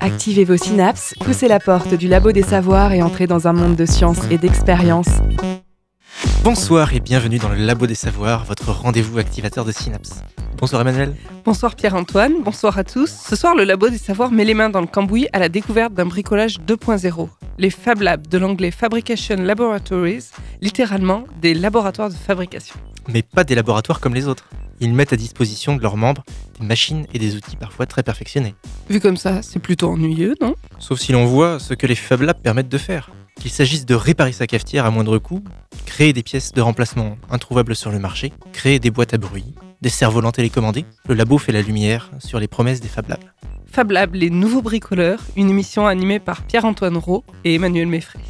Activez vos synapses, poussez la porte du labo des savoirs et entrez dans un monde de science et d'expérience. Bonsoir et bienvenue dans le Labo des Savoirs, votre rendez-vous activateur de synapses. Bonsoir Emmanuel. Bonsoir Pierre-Antoine, bonsoir à tous. Ce soir, le Labo des Savoirs met les mains dans le cambouis à la découverte d'un bricolage 2.0. Les Fab Labs, de l'anglais Fabrication Laboratories, littéralement des laboratoires de fabrication. Mais pas des laboratoires comme les autres. Ils mettent à disposition de leurs membres des machines et des outils parfois très perfectionnés. Vu comme ça, c'est plutôt ennuyeux, non? Sauf si l'on voit ce que les Fab Labs permettent de faire. Qu'il s'agisse de réparer sa cafetière à moindre coût, créer des pièces de remplacement introuvables sur le marché, créer des boîtes à bruit, des cerfs-volants télécommandés, le labo fait la lumière sur les promesses des Fab Labs. Fab Lab, les nouveaux bricoleurs, une émission animée par Pierre-Antoine Rowe et Emmanuel Meffray.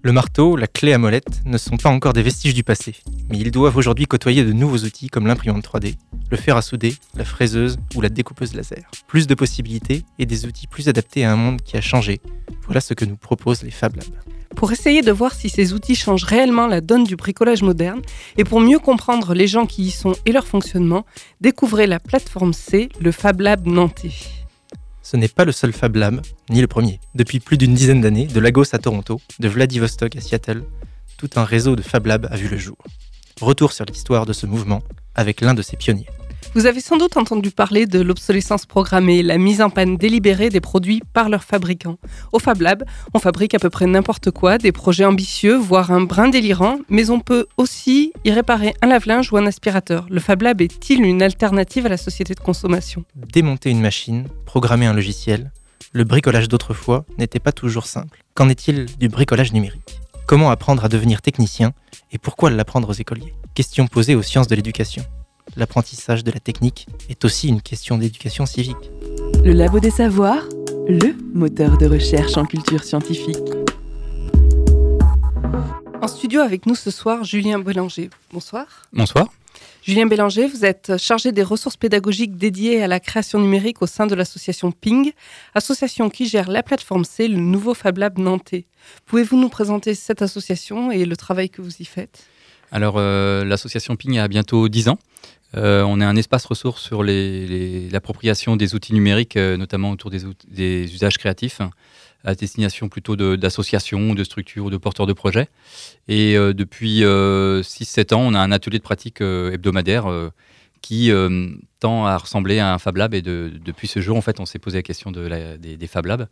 Le marteau, la clé à molette ne sont pas encore des vestiges du passé, mais ils doivent aujourd'hui côtoyer de nouveaux outils comme l'imprimante 3D, le fer à souder, la fraiseuse ou la découpeuse laser. Plus de possibilités et des outils plus adaptés à un monde qui a changé. Voilà ce que nous proposent les Fab Labs. Pour essayer de voir si ces outils changent réellement la donne du bricolage moderne et pour mieux comprendre les gens qui y sont et leur fonctionnement, découvrez la plateforme C, le Fab Lab nantais. Ce n'est pas le seul Fab Lab, ni le premier. Depuis plus d'une dizaine d'années, de Lagos à Toronto, de Vladivostok à Seattle, tout un réseau de Fab Labs a vu le jour. Retour sur l'histoire de ce mouvement avec l'un de ses pionniers. Vous avez sans doute entendu parler de l'obsolescence programmée, la mise en panne délibérée des produits par leurs fabricants. Au Fab Lab, on fabrique à peu près n'importe quoi, des projets ambitieux, voire un brin délirant, mais on peut aussi y réparer un lave-linge ou un aspirateur. Le Fab Lab est-il une alternative à la société de consommation? Démonter une machine, programmer un logiciel, le bricolage d'autrefois n'était pas toujours simple. Qu'en est-il du bricolage numérique? Comment apprendre à devenir technicien et pourquoi l'apprendre aux écoliers? Question posée aux sciences de l'éducation l'apprentissage de la technique est aussi une question d'éducation civique. Le Labo des Savoirs, le moteur de recherche en culture scientifique. En studio avec nous ce soir, Julien Bélanger. Bonsoir. Bonsoir. Julien Bélanger, vous êtes chargé des ressources pédagogiques dédiées à la création numérique au sein de l'association Ping, association qui gère la plateforme C, le nouveau Fab Lab nantais. Pouvez-vous nous présenter cette association et le travail que vous y faites? Alors, euh, l'association Ping a bientôt 10 ans. Euh, on est un espace ressource sur l'appropriation des outils numériques, euh, notamment autour des, usages créatifs, à destination plutôt d'associations, de, structures ou de porteurs de projets. Et euh, depuis 6-7 ans, on a un atelier de pratique hebdomadaire qui tend à ressembler à un Fab Lab. Et depuis ce jour, en fait, on s'est posé la question de des, des, Fab Labs.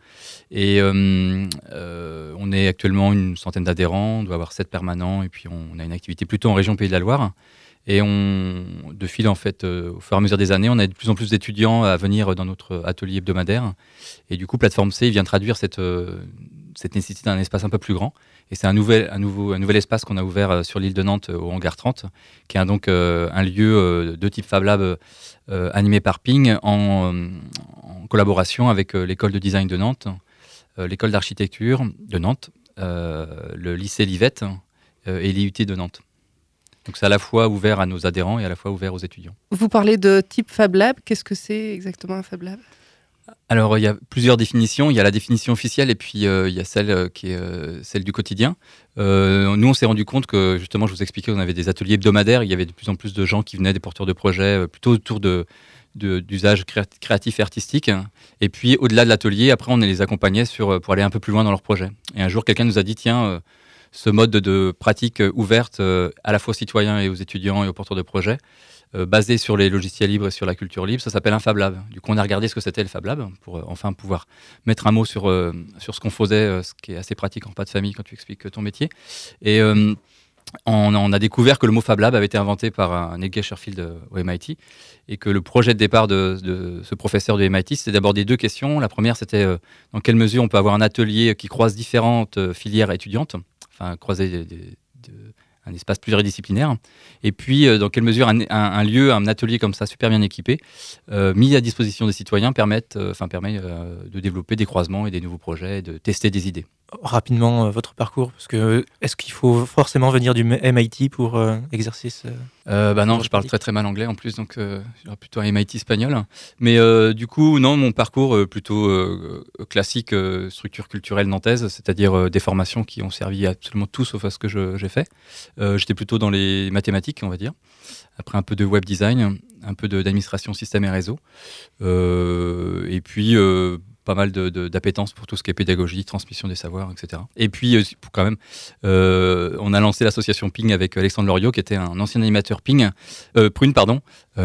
Et on est actuellement une centaine d'adhérents, on doit avoir 7 permanents, et puis on a une activité plutôt en région Pays de la Loire. Et de fil, en fait, euh, au fur et à mesure des années, on a de plus en plus d'étudiants à venir dans notre atelier hebdomadaire. Et du coup, Plateforme C vient traduire cette, euh, nécessité d'un espace un peu plus grand. Et c'est un nouvel espace qu'on a ouvert euh, sur l'île de Nantes, au Hangar 30, qui est donc un lieu de type Fab Lab animé par Ping en, en collaboration avec l'école de design de Nantes, l'école d'architecture de Nantes, le lycée Livette et l'IUT de Nantes. Donc c'est à la fois ouvert à nos adhérents et à la fois ouvert aux étudiants. Vous parlez de type Fab Lab. Qu'est-ce que c'est exactement un Fab Lab? Alors, il y a plusieurs définitions. Il y a la définition officielle et puis euh, il y a celle euh, qui est euh, celle du quotidien. nous, on s'est rendu compte que, justement, je vous expliquais, on avait des ateliers hebdomadaires. Il y avait de plus en plus de gens qui venaient, des porteurs de projets, plutôt autour de d'usage créatif et artistique. Et puis, au-delà de l'atelier, après, on les accompagnait sur, pour aller un peu plus loin dans leur projet. Et un jour, quelqu'un nous a dit, tiens, ce mode de pratique ouverte euh, à la fois aux citoyens et aux étudiants et aux porteurs de projets, euh, basé sur les logiciels libres et sur la culture libre, ça s'appelle un Fab Lab. Du coup, on a regardé ce que c'était le Fab Lab pour euh, enfin pouvoir mettre un mot sur, sur ce qu'on faisait, ce qui est assez pratique en pas de famille quand tu expliques ton métier. Et on, a découvert que le mot Fab Lab avait été inventé par un Edgar Sherfield au MIT et que le projet de départ de, de ce professeur du MIT, c'était d'aborder deux questions. La première, c'était dans quelle mesure on peut avoir un atelier qui croise différentes filières étudiantes enfin croiser un espace pluridisciplinaire. Et puis, euh, dans quelle mesure un, lieu, un atelier comme ça, super bien équipé, euh, mis à disposition des citoyens, permettent, euh, enfin, permet de développer des croisements et des nouveaux projets, de tester des idées rapidement votre parcours Parce que est-ce qu'il faut forcément venir du MIT pour exercer ce. bah non, je parle très très mal anglais en plus, donc j'aurais plutôt un MIT espagnol. Mais du coup, non, mon parcours plutôt classique, structure culturelle nantaise, c'est-à-dire des formations qui ont servi absolument tout sauf à ce que j'ai fait. J'étais plutôt dans les mathématiques, on va dire. Après un peu de web design, un peu d'administration système et réseau. et puis pas mal d'appétence pour tout ce qui est pédagogie, transmission des savoirs, etc. Et puis, euh, quand même, euh, on a lancé l'association Ping avec Alexandre Loriot, qui était un ancien animateur Ping, euh, Prune, pardon,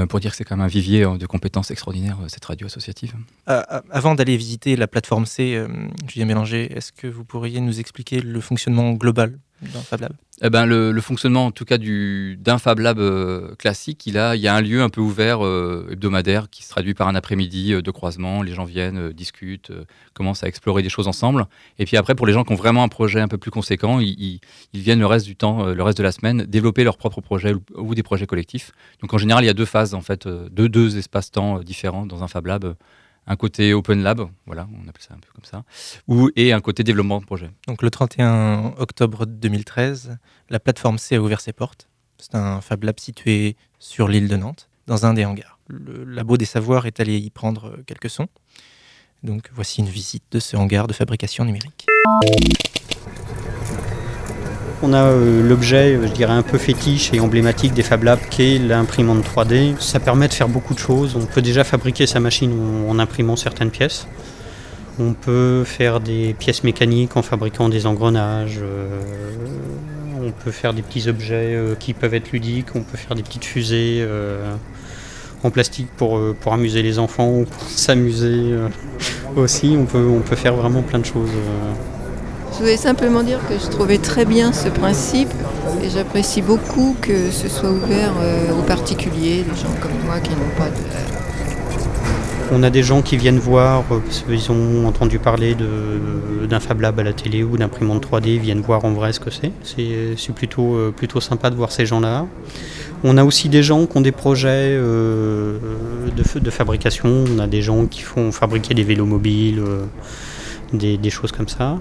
pour dire que c'est quand même un vivier de compétences extraordinaires, cette radio associative. avant d'aller visiter la plateforme C, Julien Mélanger, est-ce que vous pourriez nous expliquer le fonctionnement global d'un Fab Lab eh ben, le, fonctionnement, en tout cas, d'un Fab Lab euh, classique, il, a, il y a un lieu un peu ouvert euh, hebdomadaire qui se traduit par un après-midi euh, de croisement. Les gens viennent, discutent, commencent à explorer des choses ensemble. Et puis après, pour les gens qui ont vraiment un projet un peu plus conséquent, ils, viennent le reste du temps, le reste de la semaine, développer leur propre projet ou, des projets collectifs. Donc en général, il y a deux phases, en fait, deux, deux espaces-temps différents dans un Fab Lab un côté open lab, voilà, on appelle ça un peu comme ça, ou, et un côté développement de projet. Donc le 31 octobre 2013, la plateforme C a ouvert ses portes. C'est un Fab Lab situé sur l'île de Nantes, dans un des hangars. Le Labo des Savoirs est allé y prendre quelques sons. Donc voici une visite de ce hangar de fabrication numérique. On a euh, l'objet, euh, je dirais, un peu fétiche et emblématique des Fab Labs qui est l'imprimante 3D. Ça permet de faire beaucoup de choses. On peut déjà fabriquer sa machine en imprimant certaines pièces. On peut faire des pièces mécaniques en fabriquant des engrenages. Euh, on peut faire des petits objets qui peuvent être ludiques. On peut faire des petites fusées en plastique pour, amuser les enfants ou pour s'amuser aussi. On peut faire vraiment plein de choses. Je voulais simplement dire que je trouvais très bien ce principe et j'apprécie beaucoup que ce soit ouvert euh, aux particuliers, des gens comme moi qui n'ont pas de... On a des gens qui viennent voir, euh, parce qu'ils ont entendu parler d'un Fab Lab à la télé ou d'imprimante 3D, viennent voir en vrai ce que c'est. C'est plutôt, euh, plutôt sympa de voir ces gens-là. On a aussi des gens qui ont des projets de, de, fabrication. On a des gens qui font fabriquer des vélos mobiles, des, des, choses comme ça.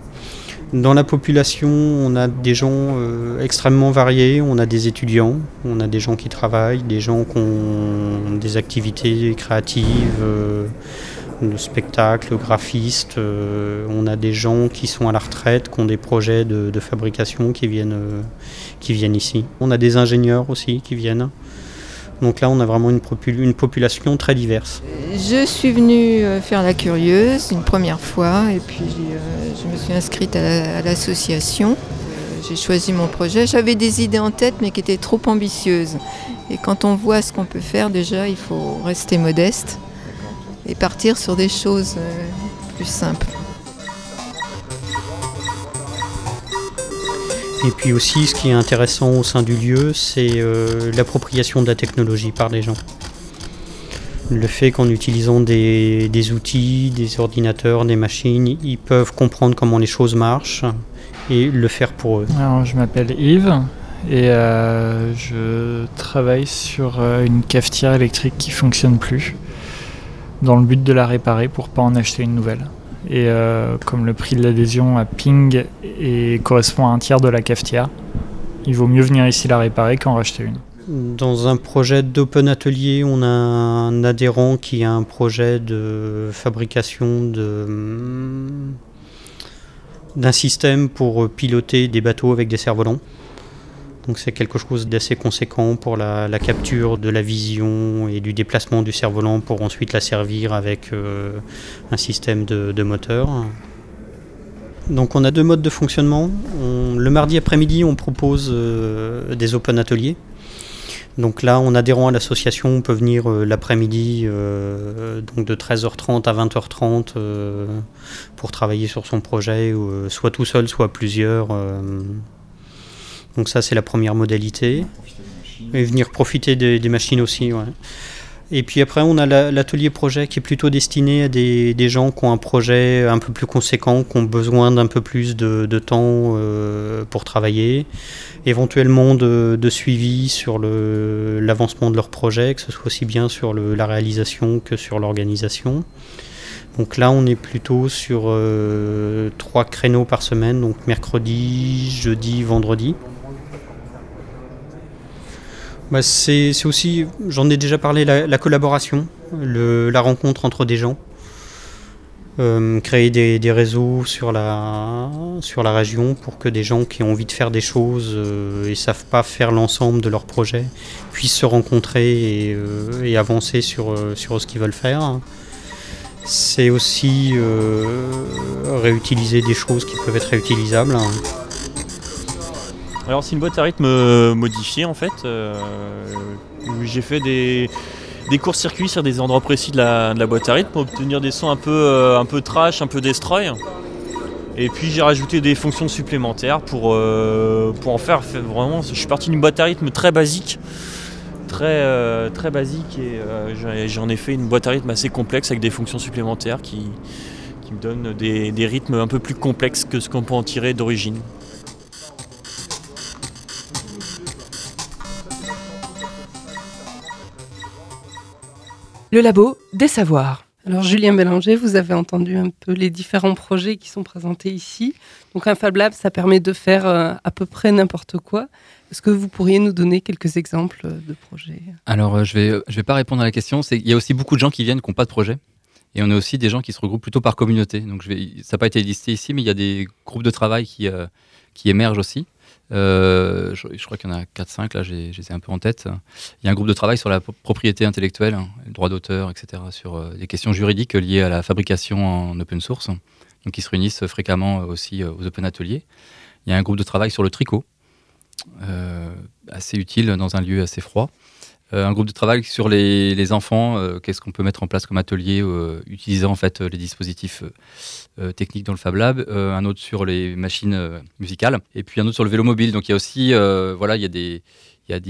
Dans la population, on a des gens euh, extrêmement variés. On a des étudiants, on a des gens qui travaillent, des gens qui ont des activités créatives, euh, de spectacles, graphistes. Euh, on a des gens qui sont à la retraite, qui ont des projets de, fabrication qui viennent ici. On a des ingénieurs aussi qui viennent. Donc là, on a vraiment une, population très diverse. Je suis venue euh, faire la curieuse une première fois et puis euh, je me suis inscrite à l'association. Euh, j'ai choisi mon projet. J'avais des idées en tête mais qui étaient trop ambitieuses. Et quand on voit ce qu'on peut faire déjà, il faut rester modeste et partir sur des choses plus simples. Et puis aussi, ce qui est intéressant au sein du lieu, c'est euh, l'appropriation de la technologie par les gens. Le fait qu'en utilisant des, outils, des ordinateurs, des machines, ils peuvent comprendre comment les choses marchent et le faire pour eux. Je m'appelle Yves et euh, je travaille sur euh, une cafetière électrique qui fonctionne plus dans le but de la réparer pour pas en acheter une nouvelle. Et euh, comme le prix de l'adhésion à Ping correspond à un tiers de la cafetière, il vaut mieux venir ici la réparer qu'en racheter une. Dans un projet d'open atelier, on a un adhérent qui a un projet de fabrication d'un système pour piloter des bateaux avec des cerfs-volants. Donc c'est quelque chose d'assez conséquent pour la, capture de la vision et du déplacement du cerf-volant pour ensuite la servir avec euh, un système de, moteur. Donc on a deux modes de fonctionnement. le mardi après-midi, on propose euh, des open ateliers. Donc là, en adhérant à l'association, on peut venir euh, l'après-midi, de 13h30 à 20h30, pour travailler sur son projet, soit tout seul, soit plusieurs. Donc ça, c'est la première modalité. Et venir profiter des, machines aussi. Et puis après, on a l'atelier projet qui est plutôt destiné à des, gens qui ont un projet un peu plus conséquent, qui ont besoin d'un peu plus de, temps euh, pour travailler, éventuellement de, suivi sur l'avancement de leur projet, que ce soit aussi bien sur la réalisation que sur l'organisation. Donc là, on est plutôt sur euh, trois créneaux par semaine, donc mercredi, jeudi, vendredi. Bah, c'est aussi, j'en ai déjà parlé, la, collaboration, la rencontre entre des gens. Euh, créer des, réseaux sur la, sur la région pour que des gens qui ont envie de faire des choses euh, et ne savent pas faire l'ensemble de leur projet puissent se rencontrer et, euh, avancer sur, sur ce qu'ils veulent faire. C'est aussi réutiliser des choses qui peuvent être réutilisables. Alors c'est une boîte à rythme modifiée en fait. J'ai fait des, des courts-circuits sur des endroits précis de la, boîte à rythme pour obtenir des sons un peu, euh, un peu trash, un peu destroy. Et puis j'ai rajouté des fonctions supplémentaires pour, euh, pour en faire vraiment. Je suis parti d'une boîte à rythme très basique, très, euh, très basique, et j'en ai fait une boîte à rythme assez complexe avec des fonctions supplémentaires qui, qui me donnent des rythmes un peu plus complexes que ce qu'on peut en tirer d'origine. Le labo des savoirs. Alors Julien Bélanger, vous avez entendu un peu les différents projets qui sont présentés ici. Donc un Fab Lab, ça permet de faire euh, à peu près n'importe quoi. Est-ce que vous pourriez nous donner quelques exemples de projets? Alors euh, je vais je vais pas répondre à la question. C'est il y a aussi beaucoup de gens qui viennent qui n'ont pas de projet. Et on a aussi des gens qui se regroupent plutôt par communauté. Donc je vais, ça n'a pas été listé ici, mais il y a des groupes de travail qui, euh, qui émergent aussi. Euh, je, crois qu'il y en a 4-5, là, j'ai un peu en tête. Il y a un groupe de travail sur la propriété intellectuelle, hein, le droit d'auteur, etc., sur euh, des questions juridiques liées à la fabrication en open source, donc qui se réunissent fréquemment aussi euh, aux open ateliers. Il y a un groupe de travail sur le tricot, assez utile dans un lieu assez froid. Euh, un groupe de travail sur les, enfants, euh, qu'est-ce qu'on peut mettre en place comme atelier euh, utilisant en fait les dispositifs techniques dans le Fab Lab, un autre sur les machines musicales, et puis un autre sur le vélo mobile. Donc il y a aussi, voilà, il y a des, il y a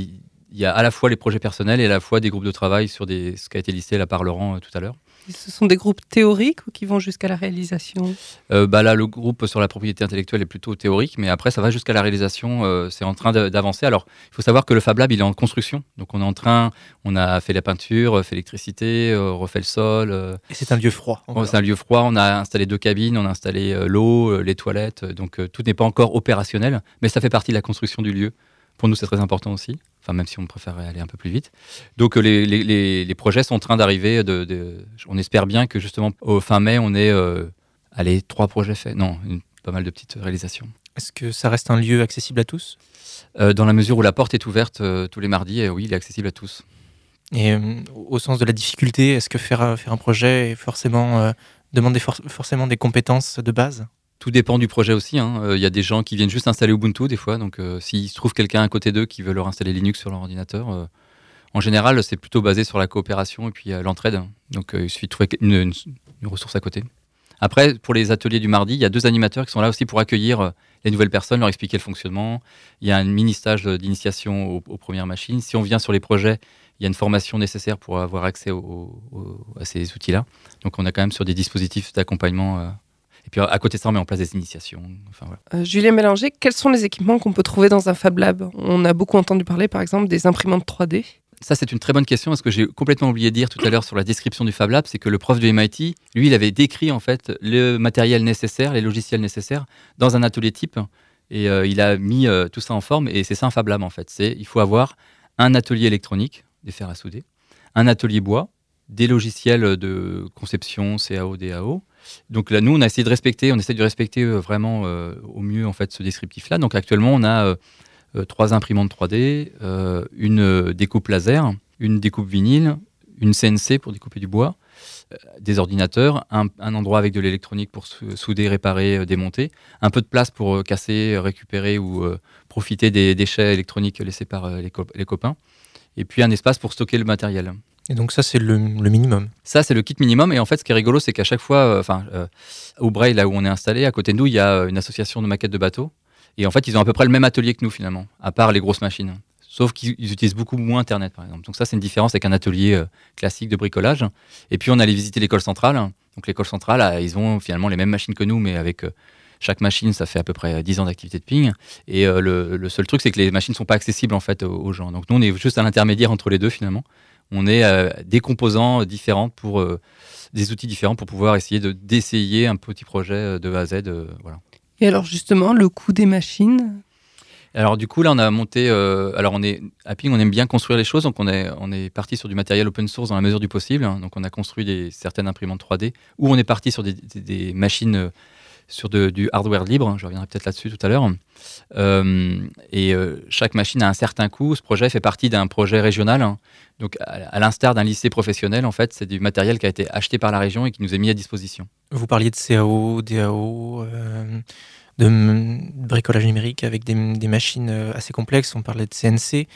il y a à la fois les projets personnels et à la fois des groupes de travail sur des, ce qui a été listé là par Laurent tout à l'heure. Ce sont des groupes théoriques ou qui vont jusqu'à la réalisation euh, bah Là, le groupe sur la propriété intellectuelle est plutôt théorique, mais après, ça va jusqu'à la réalisation. Euh, c'est en train d'avancer. Alors, il faut savoir que le Fab Lab, il est en construction. Donc, on est en train, on a fait la peinture, fait l'électricité, euh, refait le sol. Et c'est un lieu froid. c'est un lieu froid. On a installé deux cabines, on a installé l'eau, les toilettes. Donc, tout n'est pas encore opérationnel, mais ça fait partie de la construction du lieu. Pour nous, c'est très important aussi. Enfin, même si on préférait aller un peu plus vite. Donc, euh, les, les, les, projets sont en train d'arriver. De, on espère bien que justement, au fin mai, on ait euh, allez, trois projets faits. Non, pas mal de petites réalisations. Est-ce que ça reste un lieu accessible à tous? Euh, Dans la mesure où la porte est ouverte tous les mardis, oui, il est accessible à tous. Et au sens de la difficulté, est-ce que faire, faire un projet est forcément, demander forcément des compétences de base? Tout dépend du projet aussi. Hein. Euh, il y a des gens qui viennent juste installer Ubuntu des fois. Donc, euh, s'il se trouve quelqu'un à côté d'eux qui veut leur installer Linux sur leur ordinateur, euh, en général, c'est plutôt basé sur la coopération et puis l'entraide. Donc, il suffit de trouver une, ressource à côté. Après, pour les ateliers du mardi, il y a deux animateurs qui sont là aussi pour accueillir les nouvelles personnes, leur expliquer le fonctionnement. Il y a un mini stage d'initiation aux, premières machines. Si on vient sur les projets, il y a une formation nécessaire pour avoir accès à ces outils-là. Donc, on a quand même sur des dispositifs d'accompagnement et puis à côté de ça, on met en place des initiations. Enfin, euh, Julien Mélanger, quels sont les équipements qu'on peut trouver dans un Fab Lab? On a beaucoup entendu parler, par exemple, des imprimantes 3D. Ça, c'est une très bonne question. Ce que j'ai complètement oublié de dire tout à l'heure sur la description du Fab Lab, c'est que le prof du MIT, lui, il avait décrit en fait le matériel nécessaire, les logiciels nécessaires dans un atelier type. Et euh, il a mis euh, tout ça en forme. Et c'est ça un Fab Lab en fait. C'est il faut avoir un atelier électronique, des fers à souder, un atelier bois, des logiciels de conception, CAO, DAO, donc là, nous, on a essayé de respecter, on essaie de respecter euh, vraiment euh, au mieux en fait ce descriptif-là. Donc actuellement, on a euh, trois imprimantes 3D, une découpe laser, une découpe vinyle, une CNC pour découper du bois, des ordinateurs, un, endroit avec de l'électronique pour souder, réparer, démonter, un peu de place pour casser, récupérer ou profiter des déchets électroniques laissés par les, copains, et puis un espace pour stocker le matériel. Et donc ça, c'est le, minimum. Ça, c'est le kit minimum. Et en fait, ce qui est rigolo, c'est qu'à chaque fois, euh, enfin, euh, au Braille, là où on est installé, à côté de nous, il y a euh, une association de maquettes de bateaux. Et en fait, ils ont à peu près le même atelier que nous, finalement, à part les grosses machines. Sauf qu'ils utilisent beaucoup moins Internet, par exemple. Donc ça, c'est une différence avec un atelier classique de bricolage. Et puis, on allait visiter l'école centrale. Donc l'école centrale, ils ont finalement les mêmes machines que nous, mais avec chaque machine, ça fait à peu près 10 ans d'activité de ping. Et le, seul truc, c'est que les machines ne sont pas accessibles en fait aux gens. Donc nous, on est juste à l'intermédiaire entre les deux finalement on est euh, des composants différents pour euh, des outils différents pour pouvoir essayer de d'essayer un petit projet euh, de A à Z. voilà. Et alors justement, le coût des machines? Alors du coup là on a monté, euh, alors on est à Ping, on aime bien construire les choses, donc on est on est parti sur du matériel open source dans la mesure du possible. Donc on a construit des, certaines imprimantes 3D, ou on est parti sur des, des- des machines euh, sur de- du hardware libre. Je reviendrai peut-être là-dessus tout à l'heure. Euh, et euh, chaque machine a un certain coût. Ce projet fait partie d'un projet régional. hein. Donc à, à l'instar d'un lycée professionnel, en fait, c'est du matériel qui a été acheté par la région et qui nous est mis à disposition. Vous parliez de CAO, DAO, euh, de bricolage numérique avec des, des machines assez complexes. On parlait de CNC.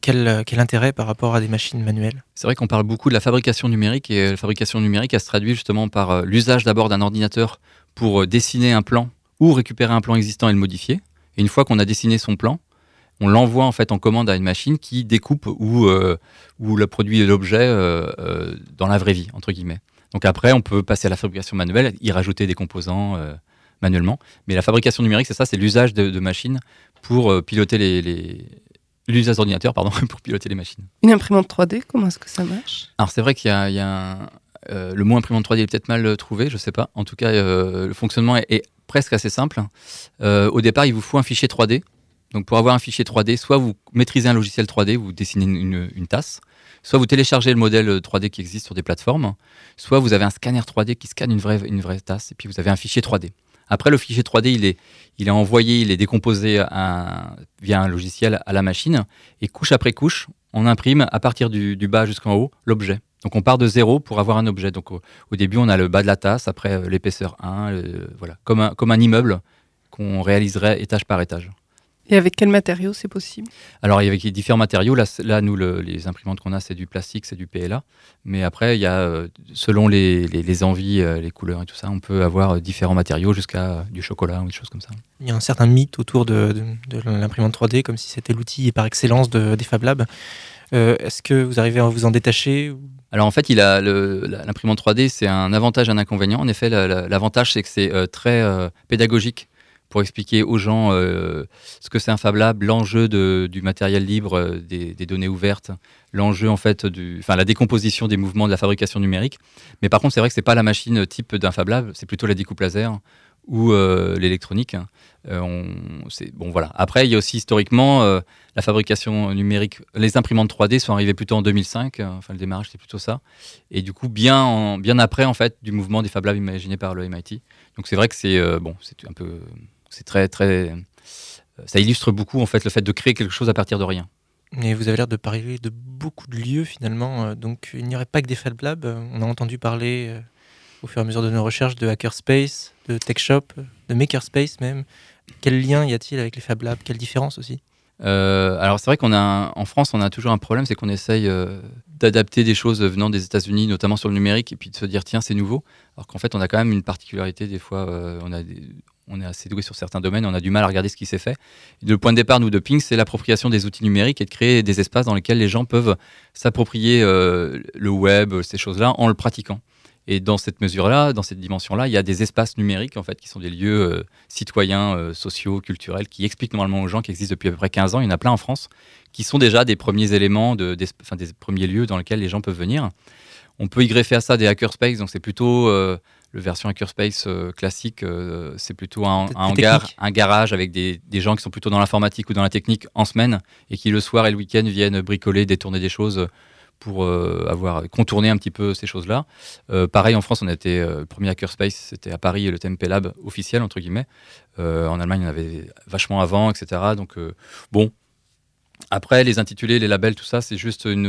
Quel, quel intérêt par rapport à des machines manuelles? C'est vrai qu'on parle beaucoup de la fabrication numérique et la fabrication numérique, elle se traduit justement par l'usage d'abord d'un ordinateur pour euh, dessiner un plan ou récupérer un plan existant et le modifier. Et une fois qu'on a dessiné son plan, on l'envoie en fait en commande à une machine qui découpe ou, euh, ou le produit et l'objet euh, euh, dans la vraie vie, entre guillemets. Donc après, on peut passer à la fabrication manuelle, y rajouter des composants manuellement. Mais la fabrication numérique, c'est ça, c'est l'usage de, de machines pour piloter les... les- L'usage d'ordinateur, pardon, pour piloter les machines. Une imprimante 3D, comment est-ce que ça marche? Alors c'est vrai qu'il y y a un- euh, le mot imprimante 3D est peut-être mal euh, trouvé, je sais pas. En tout cas, euh, le fonctionnement est, presque assez simple. Au départ, il vous faut un fichier 3D. Donc pour avoir un fichier 3D, soit vous maîtrisez un logiciel 3D, vous dessinez une, tasse, soit vous téléchargez le modèle 3D qui existe sur des plateformes, soit vous avez un scanner 3D qui scanne une vraie, tasse, et puis vous avez un fichier 3D. Après, le fichier 3D, il est, envoyé, il est décomposé via un logiciel à la machine, et couche après couche, on imprime à partir du bas jusqu'en haut l'objet. Donc on part de zéro pour avoir un objet. Donc au, au début, on a le bas de la tasse, après euh, l'épaisseur 1, le- voilà, comme un, comme un immeuble qu'on réaliserait étage par étage. Et avec quel matériau c'est possible? Alors, avec les différents matériaux, là, là nous, le- les imprimantes qu'on a, c'est du plastique, c'est du PLA. Mais après, il y a, euh, selon les, les- les envies, euh, les couleurs et tout ça, on peut avoir différents matériaux jusqu'à du chocolat ou des choses comme ça. Il y a un certain mythe autour de, de- de l'imprimante 3D, comme si c'était l'outil par excellence de, des Fab Labs. Euh, Est-ce que vous arrivez à vous en détacher Alors en fait, l'imprimante 3D, c'est un avantage et un inconvénient. En effet, la- la- l'avantage, c'est que c'est euh, très euh, pédagogique pour expliquer aux gens ce que c'est un Fab Lab, l'enjeu du matériel libre, des, données ouvertes, l'enjeu en fait la décomposition des mouvements de la fabrication numérique. Mais par contre, c'est vrai que c'est pas la machine type d'un Fab Lab, c'est plutôt la découpe laser ou euh, l'électronique. Euh, on- c'est- bon voilà. Après, il y a aussi historiquement euh, la fabrication numérique. Les imprimantes 3D sont arrivées plutôt en 2005. euh, enfin, le démarrage c'est plutôt ça. Et du coup, bien en- bien après en fait du mouvement des Fab Labs imaginé par le MIT. Donc c'est vrai que c'est euh, bon, c'est un peu, c'est très très, euh, ça illustre beaucoup en fait le fait de créer quelque chose à partir de rien. Et vous avez l'air de parler de beaucoup de lieux finalement. euh, Donc il n'y aurait pas que des Fab Labs. euh, On a entendu parler euh, au fur et à mesure de nos recherches de Hackerspace, de TechShop, euh, de Makerspace même. Quel lien y a-t-il avec les Fab Labs? Quelle différence aussi? Euh, alors c'est vrai qu'on France on a toujours un problème, c'est qu'on essaye euh, d'adapter des choses venant des États-Unis, notamment sur le numérique, et puis de se dire tiens c'est nouveau. Alors qu'en fait on a quand même une particularité des fois, euh, on est assez doué sur certains domaines, on a du mal à regarder ce qui s'est fait. Le point de départ nous de Ping, c'est l'appropriation des outils numériques et de créer des espaces dans lesquels les gens peuvent s'approprier le web, ces choses-là, en le pratiquant. Et dans cette mesure-là, dans cette dimension-là, il y a des espaces numériques en fait qui sont des lieux euh, citoyens, euh, sociaux, culturels, qui expliquent normalement aux gens qui existent depuis à peu près 15 ans. Il y en a plein en France qui sont déjà des premiers éléments, de, des, enfin, des premiers lieux dans lesquels les gens peuvent venir. On peut y greffer à ça des hackerspace, donc c'est plutôt euh, le version hackerspace euh, classique, c'est plutôt un, un hangar, un garage avec des, des gens qui sont plutôt dans l'informatique ou dans la technique en semaine et qui le soir et le week-end viennent bricoler, détourner des choses pour euh, avoir contourné un petit peu ces choses-là. Euh, pareil, en France, on a été euh, le premier hackerspace, c'était à Paris, le TMP Lab officiel, entre guillemets. En Allemagne, en avait vachement avant, etc. Donc, bon. Après, les intitulés, les labels, tout ça, c'est juste une,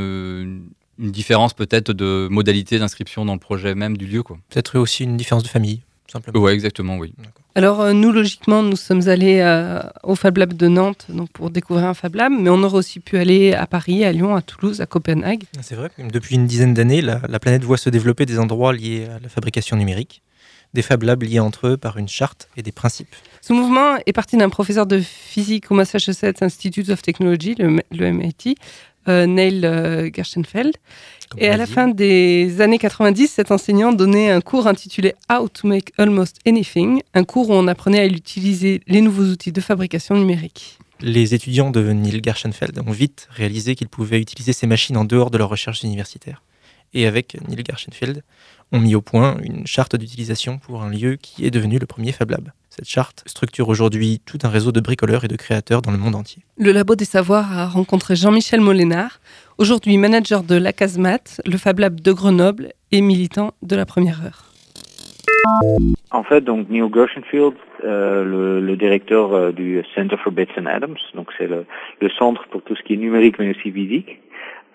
une- différence peut-être de modalité d'inscription dans le projet même du lieu. Peut-être aussi une différence de famille, simplement. Ouais, exactement, oui. Alors euh, nous, logiquement, nous sommes allés euh, au Fab Lab de Nantes donc pour découvrir un Fab Lab, mais on aurait aussi pu aller à Paris, à Lyon, à Toulouse, à Copenhague. C'est vrai, depuis une dizaine d'années, la, la planète voit se développer des endroits liés à la fabrication numérique, des Fab Labs liés entre eux par une charte et des principes. Ce mouvement est parti d'un professeur de physique au Massachusetts Institute of Technology, le, le MIT, Neil euh, Gershenfeld. comme Et à l'a la dit. fin des années 90, cet enseignant donnait un cours intitulé How to Make Almost Anything, un cours où on apprenait à utiliser les nouveaux outils de fabrication numérique. Les étudiants de Neil Gershenfeld ont vite réalisé qu'ils pouvaient utiliser ces machines en dehors de leurs recherches universitaires. et avec Neil Gershenfeld, ont mis au point une charte d'utilisation pour un lieu qui est devenu le premier Fab Lab. Cette charte structure aujourd'hui tout un réseau de bricoleurs et de créateurs dans le monde entier. Le Labo des Savoirs a rencontré Jean-Michel Molénard, aujourd'hui manager de la Casemate, le Fab Lab de Grenoble et militant de la première heure. En fait, donc Neil Gershenfield, euh, le, le, directeur euh, du Center for Bits and Atoms, donc c'est le, le, centre pour tout ce qui est numérique mais aussi physique,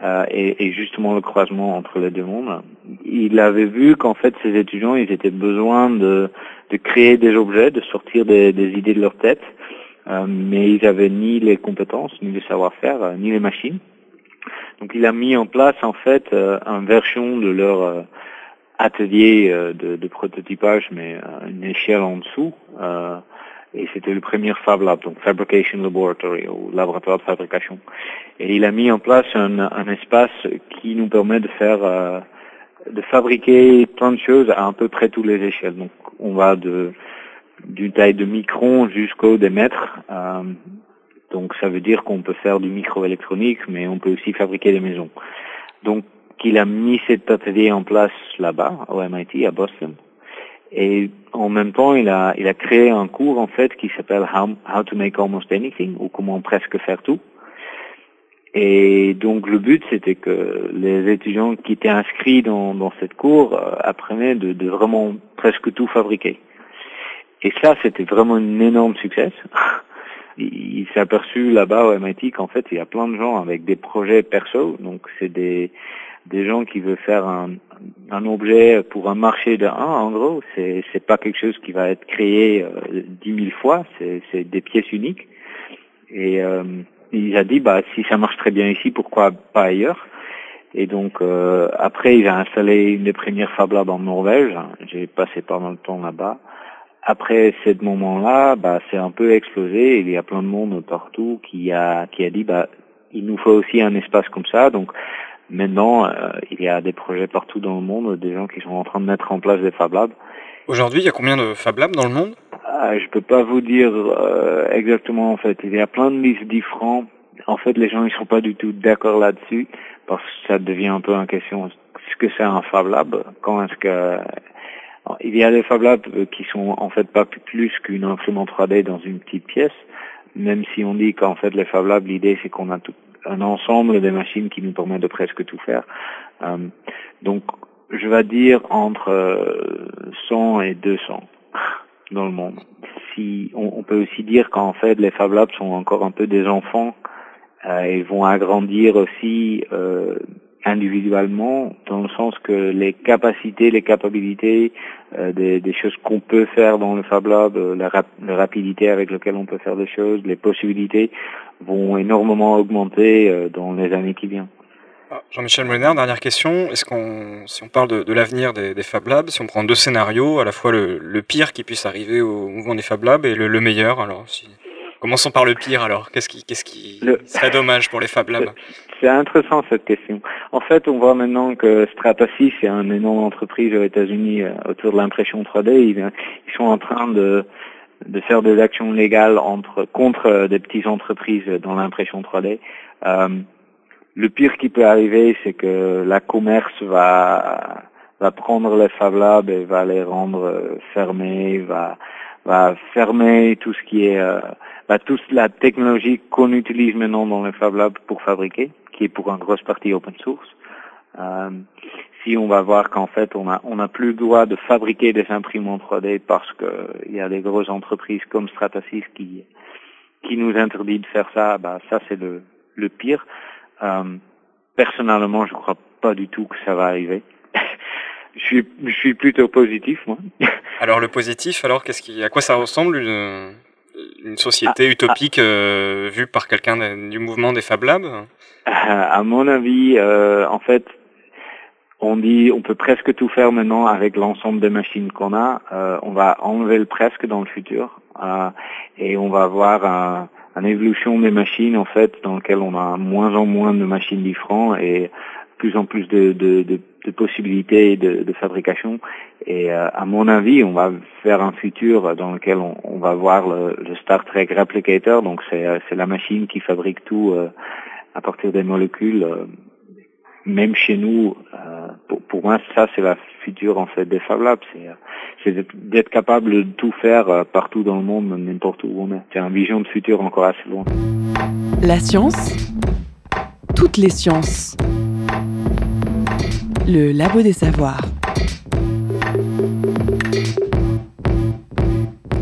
euh, et, et, justement le croisement entre les deux mondes. Il avait vu qu'en fait ces étudiants, ils étaient besoin de, de créer des objets, de sortir des, des idées de leur tête, euh, mais ils avaient ni les compétences, ni le savoir-faire, euh, ni les machines. Donc il a mis en place en fait euh, une version de leur atelier de, de, prototypage, mais une échelle en dessous. Et c'était le premier Fab Lab, donc Fabrication Laboratory, ou laboratoire de fabrication. Et il a mis en place un, un espace qui nous permet de faire de fabriquer plein de choses à à peu près toutes les échelles. Donc on va de d'une taille de micron jusqu'au des mètres. Euh, donc ça veut dire qu'on peut faire du microélectronique, mais on peut aussi fabriquer des maisons. Donc il a mis cet atelier en place là-bas, au MIT, à Boston. Et en même temps, il a, il a créé un cours en fait qui s'appelle How, How to Make Almost Anything, ou comment presque faire tout. Et donc le but, c'était que les étudiants qui étaient inscrits dans, dans cette cours euh, apprenaient de, de, vraiment presque tout fabriquer. Et ça, c'était vraiment un énorme succès. il s'est aperçu là-bas au MIT qu'en fait, il y a plein de gens avec des projets perso. Donc c'est des, des gens qui veulent faire un, objet pour un marché de 1, en gros. C'est, c'est pas quelque chose qui va être créé euh, dix mille fois. C'est, des pièces uniques. Et euh, il a dit bah si ça marche très bien ici, pourquoi pas ailleurs? Et donc euh, après il a installé une des premières Fab Labs en Norvège. J'ai passé pas mal temps là-bas. Après ce moment-là, bah c'est un peu explosé. Il y a plein de monde partout qui a qui a dit bah il nous faut aussi un espace comme ça. Donc maintenant euh, il y a des projets partout dans le monde, des gens qui sont en train de mettre en place des Fab Labs. Aujourd'hui, il y a combien de Fab Labs dans le monde? Ah, Je peux pas vous dire euh, exactement en fait. Il y a plein de listes différentes. En fait, les gens ils sont pas du tout d'accord là-dessus parce que ça devient un peu en question. Est-ce que c'est un Fab Lab Quand est-ce que il y a des Fab Labs qui sont en fait pas plus qu'une imprimante 3D dans une petite pièce, même si on dit qu'en fait les Fab Labs, l'idée c'est qu'on a tout, un ensemble de machines qui nous permet de presque tout faire. Euh, donc je vais dire entre 100 et 200 dans le monde. Si on, peut aussi dire qu'en fait les Fab Labs sont encore un peu des enfants euh, et vont agrandir aussi euh, individuellement dans le sens que les capacités, les capacités euh, des, des, choses qu'on peut faire dans le Fab Lab, euh, la, rap la, rapidité avec laquelle on peut faire des choses, les possibilités vont énormément augmenter euh, dans les années qui viennent. Ah, Jean-Michel Molinard, dernière question. Est-ce qu'on, si on parle de, de l'avenir des, des, Fab Labs, si on prend deux scénarios, à la fois le, le pire qui puisse arriver au mouvement des Fab Labs et le, le meilleur, alors si... commençons par le pire alors. Qu'est-ce qui, qu'est-ce qui le... serait dommage pour les Fab Labs? C'est intéressant cette question. En fait, on voit maintenant que Stratasys, c'est une énorme entreprise aux États-Unis euh, autour de l'impression 3D. Ils, ils sont en train de de faire des actions légales entre contre des petites entreprises dans l'impression 3D. Euh, le pire qui peut arriver, c'est que la commerce va va prendre les Fab Labs et va les rendre fermés, va va fermer tout ce qui est euh, bah, toute la technologie qu'on utilise maintenant dans les Fab Labs pour fabriquer, qui pour une grosse partie open source. Euh, si on va voir qu'en fait on a on a plus le droit de fabriquer des imprimantes 3D parce que il y a des grosses entreprises comme Stratasys qui qui nous interdit de faire ça, bah ça c'est le le pire. Euh, personnellement, je crois pas du tout que ça va arriver. je suis, je suis plutôt positif, moi. alors le positif, alors qu'est-ce qui, à quoi ça ressemble une société ah, utopique ah, euh, vue par quelqu'un du mouvement des Fab Labs À mon avis, euh, en fait, on dit, on peut presque tout faire maintenant avec l'ensemble des machines qu'on a. Euh, on va enlever le presque dans le futur euh, et on va avoir un une évolution des machines en fait dans lequel on a moins en moins de machines différentes et plus en plus de, de, de, de possibilités de, fabrication et euh, à mon avis on va faire un futur dans lequel on, va voir le, Star Trek Replicator donc c'est c'est la machine qui fabrique tout euh, à partir des molécules euh, même chez nous pour moi, ça c'est la future en fait des Fab Labs, c'est d'être capable de tout faire partout dans le monde, n'importe où on est. C'est une vision de futur encore assez loin. La science, toutes les sciences. Le Labo des Savoirs.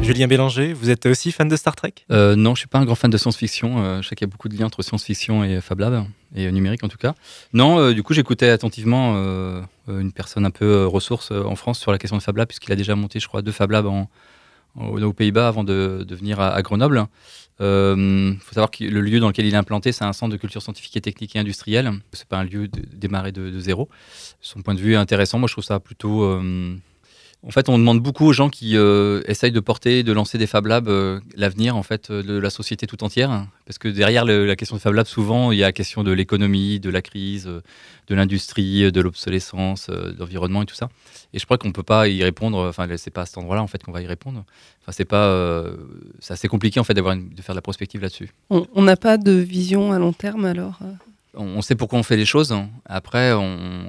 Julien Bélanger, vous êtes aussi fan de Star Trek? Euh, Non, je suis pas un grand fan de science-fiction. Euh, je sais qu'il y a beaucoup de liens entre science-fiction et Fab Lab, et numérique en tout cas. Non, euh, du coup, j'écoutais attentivement une personne un peu ressource en France sur la question de Fab Lab, puisqu'il a déjà monté, je crois, deux Fab Labs aux Pays-Bas avant de, venir à, Grenoble. Il faut savoir que le lieu dans lequel il est implanté, c'est un centre de culture scientifique et technique et industrielle. C'est pas un lieu démarré de, de, zéro. Son point de vue est intéressant. Moi, je trouve ça plutôt en fait, on demande beaucoup aux gens qui euh, essayent de porter, de lancer des Fab Labs, euh, l'avenir en fait de la société tout entière. Parce que derrière la question de Fab Labs, souvent, il y a la question de l'économie, de la crise, euh, de l'industrie, de l'obsolescence, de l'environnement et tout ça. Et je crois qu'on ne peut pas y répondre. Enfin, c'est pas à cet endroit-là en fait qu'on va y répondre. Enfin, c'est pas, assez compliqué en fait d'avoir de faire de la prospective là-dessus. On n'a pas de vision à long terme alors on sait pourquoi on fait les choses. Après,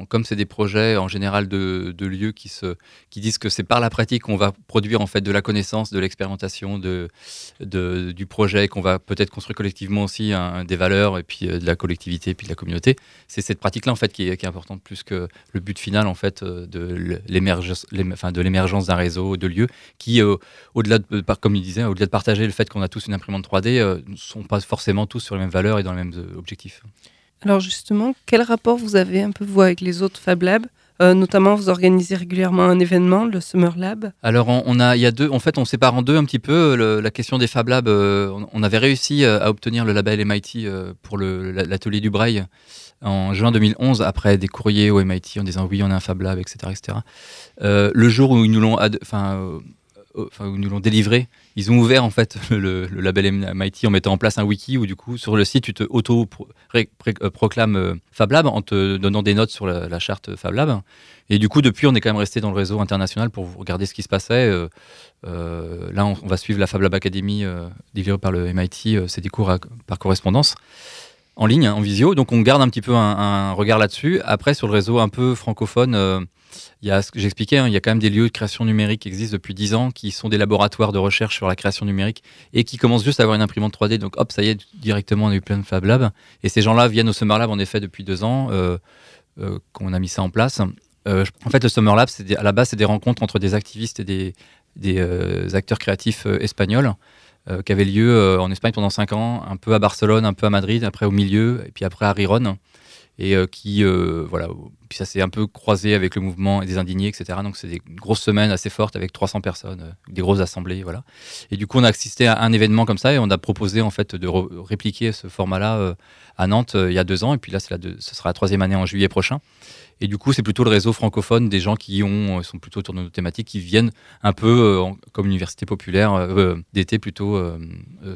comme c'est des projets en général de, lieux qui, se, qui disent que c'est par la pratique qu'on va produire en fait de la connaissance, de l'expérimentation de, du projet, qu'on va peut-être construire collectivement aussi des valeurs et puis euh, de la collectivité et puis de la communauté. C'est cette pratique-là en fait qui est, importante plus que le but final en fait euh, de l'émergence, d'un réseau de lieux qui, euh, au-delà de, comme il disait, au-delà de partager le fait qu'on a tous une imprimante 3D, ne sont pas forcément tous sur les mêmes valeurs et dans les mêmes objectifs. Alors justement, quel rapport vous avez un peu vous avec les autres Fab Labs? Euh, notamment, vous organisez régulièrement un événement, le Summer Lab. Alors, on, a, il y a deux. En fait, on sépare en deux un petit peu la question des Fab Labs. Euh, on, avait réussi euh, à obtenir le label MIT pour l'atelier du braille en juin 2011, après des courriers au MIT en disant oui, on a un Fab Lab, etc., etc. le jour où ils nous l'ont, enfin enfin, nous l'ont délivré, ils ont ouvert en fait le, label MIT en mettant en place un wiki où du coup sur le site tu te auto proclames euh, Fab Lab en te donnant des notes sur la, charte Fab Lab. Et du coup depuis on est quand même resté dans le réseau international pour regarder ce qui se passait. Euh, euh, là on, va suivre la Fab Lab Academy délivrée par le MIT, c'est des cours par correspondance en ligne, hein, en visio. Donc on garde un petit peu un regard là-dessus. Après sur le réseau un peu francophone il y a ce que j'expliquais, hein, il y a quand même des lieux de création numérique qui existent depuis 10 ans, qui sont des laboratoires de recherche sur la création numérique et qui commencent juste à avoir une imprimante 3D. Donc hop, ça y est, directement on a eu plein de Fab Labs. Et ces gens-là viennent au Summer Lab en effet depuis deux ans euh, euh, qu'on a mis ça en place. Euh, en fait, le Summer Lab, à la base, c'est des rencontres entre des activistes et des, des acteurs créatifs espagnols. qui avaient lieu en Espagne pendant 5 ans, un peu à Barcelone, un peu à Madrid, après au milieu, et puis après à Riron et euh, qui, euh, voilà, puis ça s'est un peu croisé avec le mouvement des indignés, etc. Donc c'est des grosses semaines assez fortes avec 300 personnes, euh, des grosses assemblées, voilà. Et du coup, on a assisté à un événement comme ça et on a proposé en fait de répliquer ce format-là à Nantes il y a deux ans. Et puis là, ce sera la troisième année en juillet prochain. Et du coup, c'est plutôt le réseau francophone des gens qui ont, sont plutôt autour de nos thématiques, qui viennent un peu euh, comme université populaire euh, euh, d'été plutôt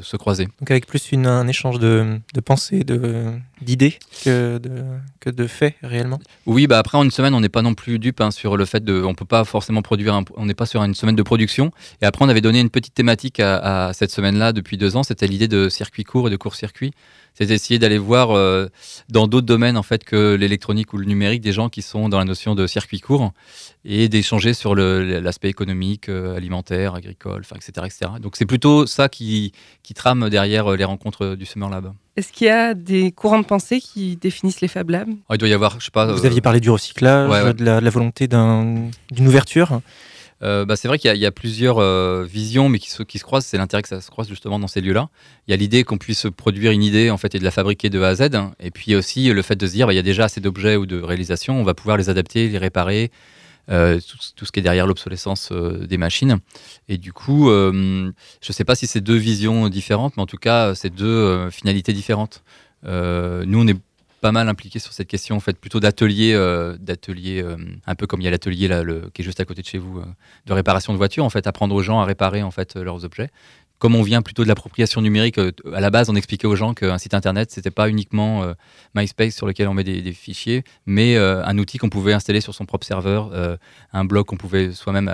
se croiser. Donc avec plus une, un échange de, de pensées, d'idées que de, que de faits réellement? Oui, bah après en une semaine, on n'est pas non plus dupe hein, sur le fait de, on peut pas forcément produire, on n'est pas sur une semaine de production. Et après, on avait donné une petite thématique à, à cette semaine-là depuis deux ans, c'était l'idée de circuit court et de court-circuit c'est d'essayer d'aller voir euh, dans d'autres domaines en fait que l'électronique ou le numérique des gens qui sont dans la notion de circuit court et d'échanger sur l'aspect économique, euh, alimentaire, agricole, etc., etc. Donc c'est plutôt ça qui, qui trame derrière euh, les rencontres du Summer Lab. Est-ce qu'il y a des courants de pensée qui définissent les Fab Labs? Il doit y avoir, je sais pas. Vous aviez parlé du recyclage, De, la, de, la, volonté d'une ouverture. Euh, bah, c'est vrai qu'il y, a plusieurs euh, visions, mais qui se, qui se croisent. C'est l'intérêt que ça se croise justement dans ces lieux-là. Il y a l'idée qu'on puisse produire une idée en fait et de la fabriquer de A à Z. Et puis aussi le fait de se dire, bah, il y a déjà assez d'objets ou de réalisations, on va pouvoir les adapter, les réparer, euh, tout, ce qui est derrière l'obsolescence des machines. Et du coup, je ne sais pas si c'est deux visions différentes, mais en tout cas, c'est deux finalités différentes. nous, on est pas mal impliqué sur cette question, en fait, plutôt d'atelier, euh, d'atelier euh, un peu comme il y a l'atelier là, le, qui est juste à côté de chez vous, euh, de réparation de voitures, en fait, apprendre aux gens à réparer en fait leurs objets. Comme on vient plutôt de l'appropriation numérique, à la base, on expliquait aux gens qu'un site internet, c'était pas uniquement MySpace sur lequel on met des, fichiers, mais un outil qu'on pouvait installer sur son propre serveur, un blog qu'on pouvait soi-même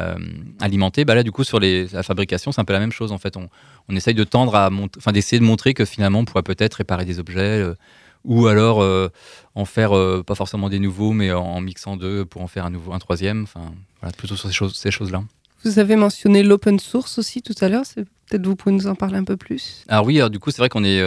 alimenter. Bah là, du coup, sur la fabrication, c'est un peu la même chose. En fait, on, on essaye de tendre à, enfin, d'essayer de montrer que finalement, on pourrait peut-être réparer des objets ou alors euh, en faire euh, pas forcément des nouveaux, mais en, mixant deux pour en faire un nouveau, un troisième. Enfin, voilà, plutôt sur ces choses, ces choses-là. Vous avez mentionné l'open source aussi tout à l'heure. Peut-être vous pouvez nous en parler un peu plus? Alors oui, alors du coup, c'est vrai qu'on est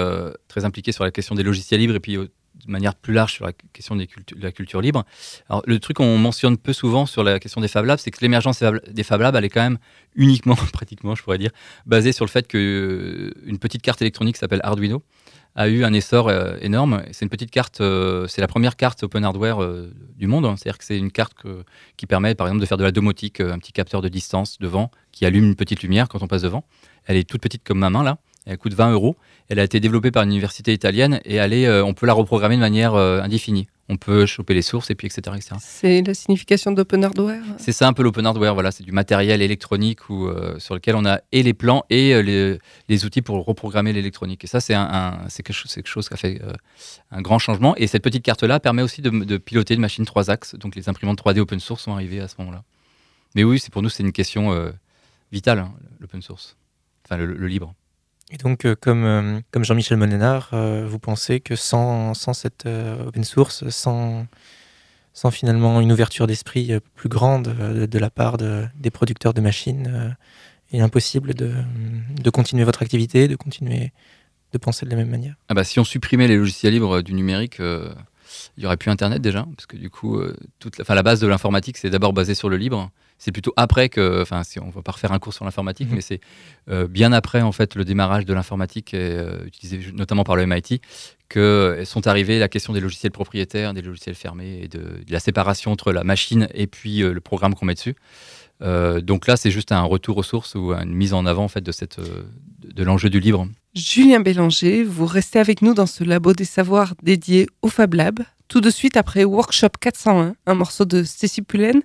très impliqué sur la question des logiciels libres et puis de manière plus large sur la question des de la culture libre. Alors, le truc qu'on mentionne peu souvent sur la question des Fab Labs, c'est que l'émergence des Fab Labs, elle est quand même uniquement, pratiquement, je pourrais dire, basée sur le fait qu'une euh, petite carte électronique s'appelle Arduino a eu un essor euh, énorme. C'est une petite carte, euh, c'est la première carte open hardware du monde. Hein. C'est-à-dire que c'est une carte qui permet, par exemple, de faire de la domotique, un petit capteur de distance devant qui allume une petite lumière quand on passe devant. Elle est toute petite comme ma main là. Elle coûte 20 euros. Elle a été développée par une université italienne et elle est, euh, on peut la reprogrammer de manière euh, indéfinie. On peut choper les sources et puis etc. C'est la signification d'open hardware? C'est ça un peu l'open hardware. Voilà, c'est du matériel électronique où, euh, sur lequel on a et les plans et les, les, outils pour reprogrammer l'électronique. Et ça, c'est un, quelque, chose, quelque chose qui a fait un grand changement. Et cette petite carte-là permet aussi de, de, piloter une machine 3 axes. Donc les imprimantes 3D open source sont arrivées à ce moment-là. Mais oui, c'est pour nous, c'est une question vitale, hein, l'open source. Enfin, le libre. Et donc, euh, comme, euh, comme Jean-Michel Monénard, euh, vous pensez que sans, sans cette open source, sans, sans finalement une ouverture d'esprit plus grande de, la part des producteurs de machines, il est impossible de, de, continuer votre activité, de continuer de penser de la même manière? Ah bah, Si on supprimait les logiciels libres du numérique, il n'y aurait plus Internet déjà, parce que du coup, toute la, la base de l'informatique, c'est d'abord basé sur le libre c'est plutôt après que, enfin, si on va pas refaire un cours sur l'informatique, mhm. mais c'est euh, bien après en fait le démarrage de l'informatique, euh, utilisé notamment par le MIT, que euh, sont arrivées la question des logiciels propriétaires, des logiciels fermés et de, la séparation entre la machine et puis le programme qu'on met dessus. donc là, c'est juste un retour aux sources ou une mise en avant en fait de cette de l'enjeu du livre. Julien Bélanger, vous restez avec nous dans ce labo des savoirs dédié au Fab Lab. Tout de suite après Workshop 401, un morceau de Cécile Pullen,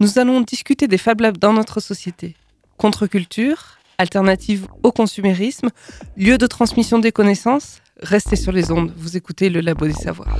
nous allons discuter des Fab Labs dans notre société. Contre-culture, alternative au consumérisme, lieu de transmission des connaissances, restez sur les ondes, vous écoutez le Labo des Savoirs.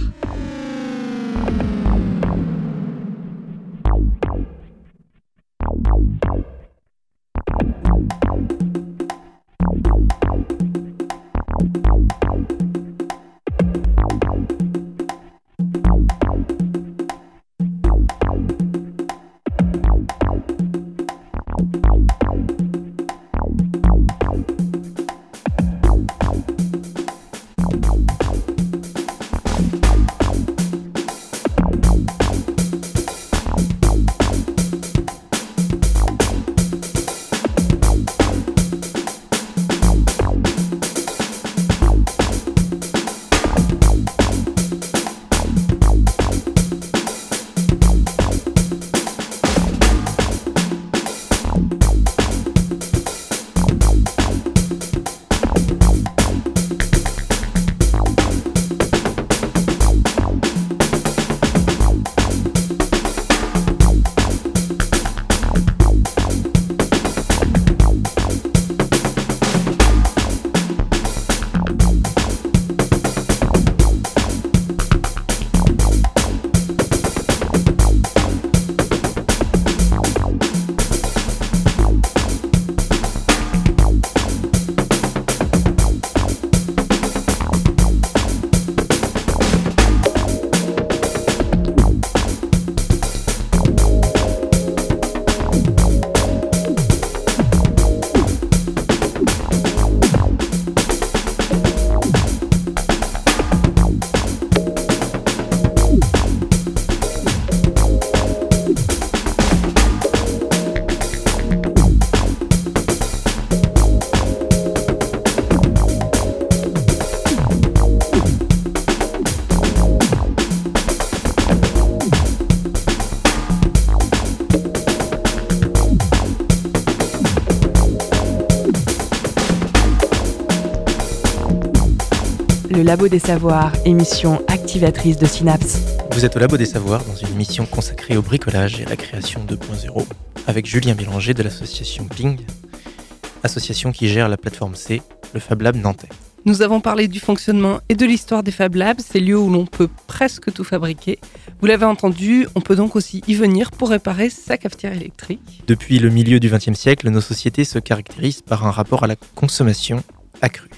Labo des Savoirs, émission activatrice de Synapse. Vous êtes au Labo des Savoirs dans une émission consacrée au bricolage et à la création 2.0 avec Julien Bélanger de l'association Ping, association qui gère la plateforme C, le Fab Lab nantais. Nous avons parlé du fonctionnement et de l'histoire des Fab Labs, ces lieux où l'on peut presque tout fabriquer. Vous l'avez entendu, on peut donc aussi y venir pour réparer sa cafetière électrique. Depuis le milieu du XXe siècle, nos sociétés se caractérisent par un rapport à la consommation accru.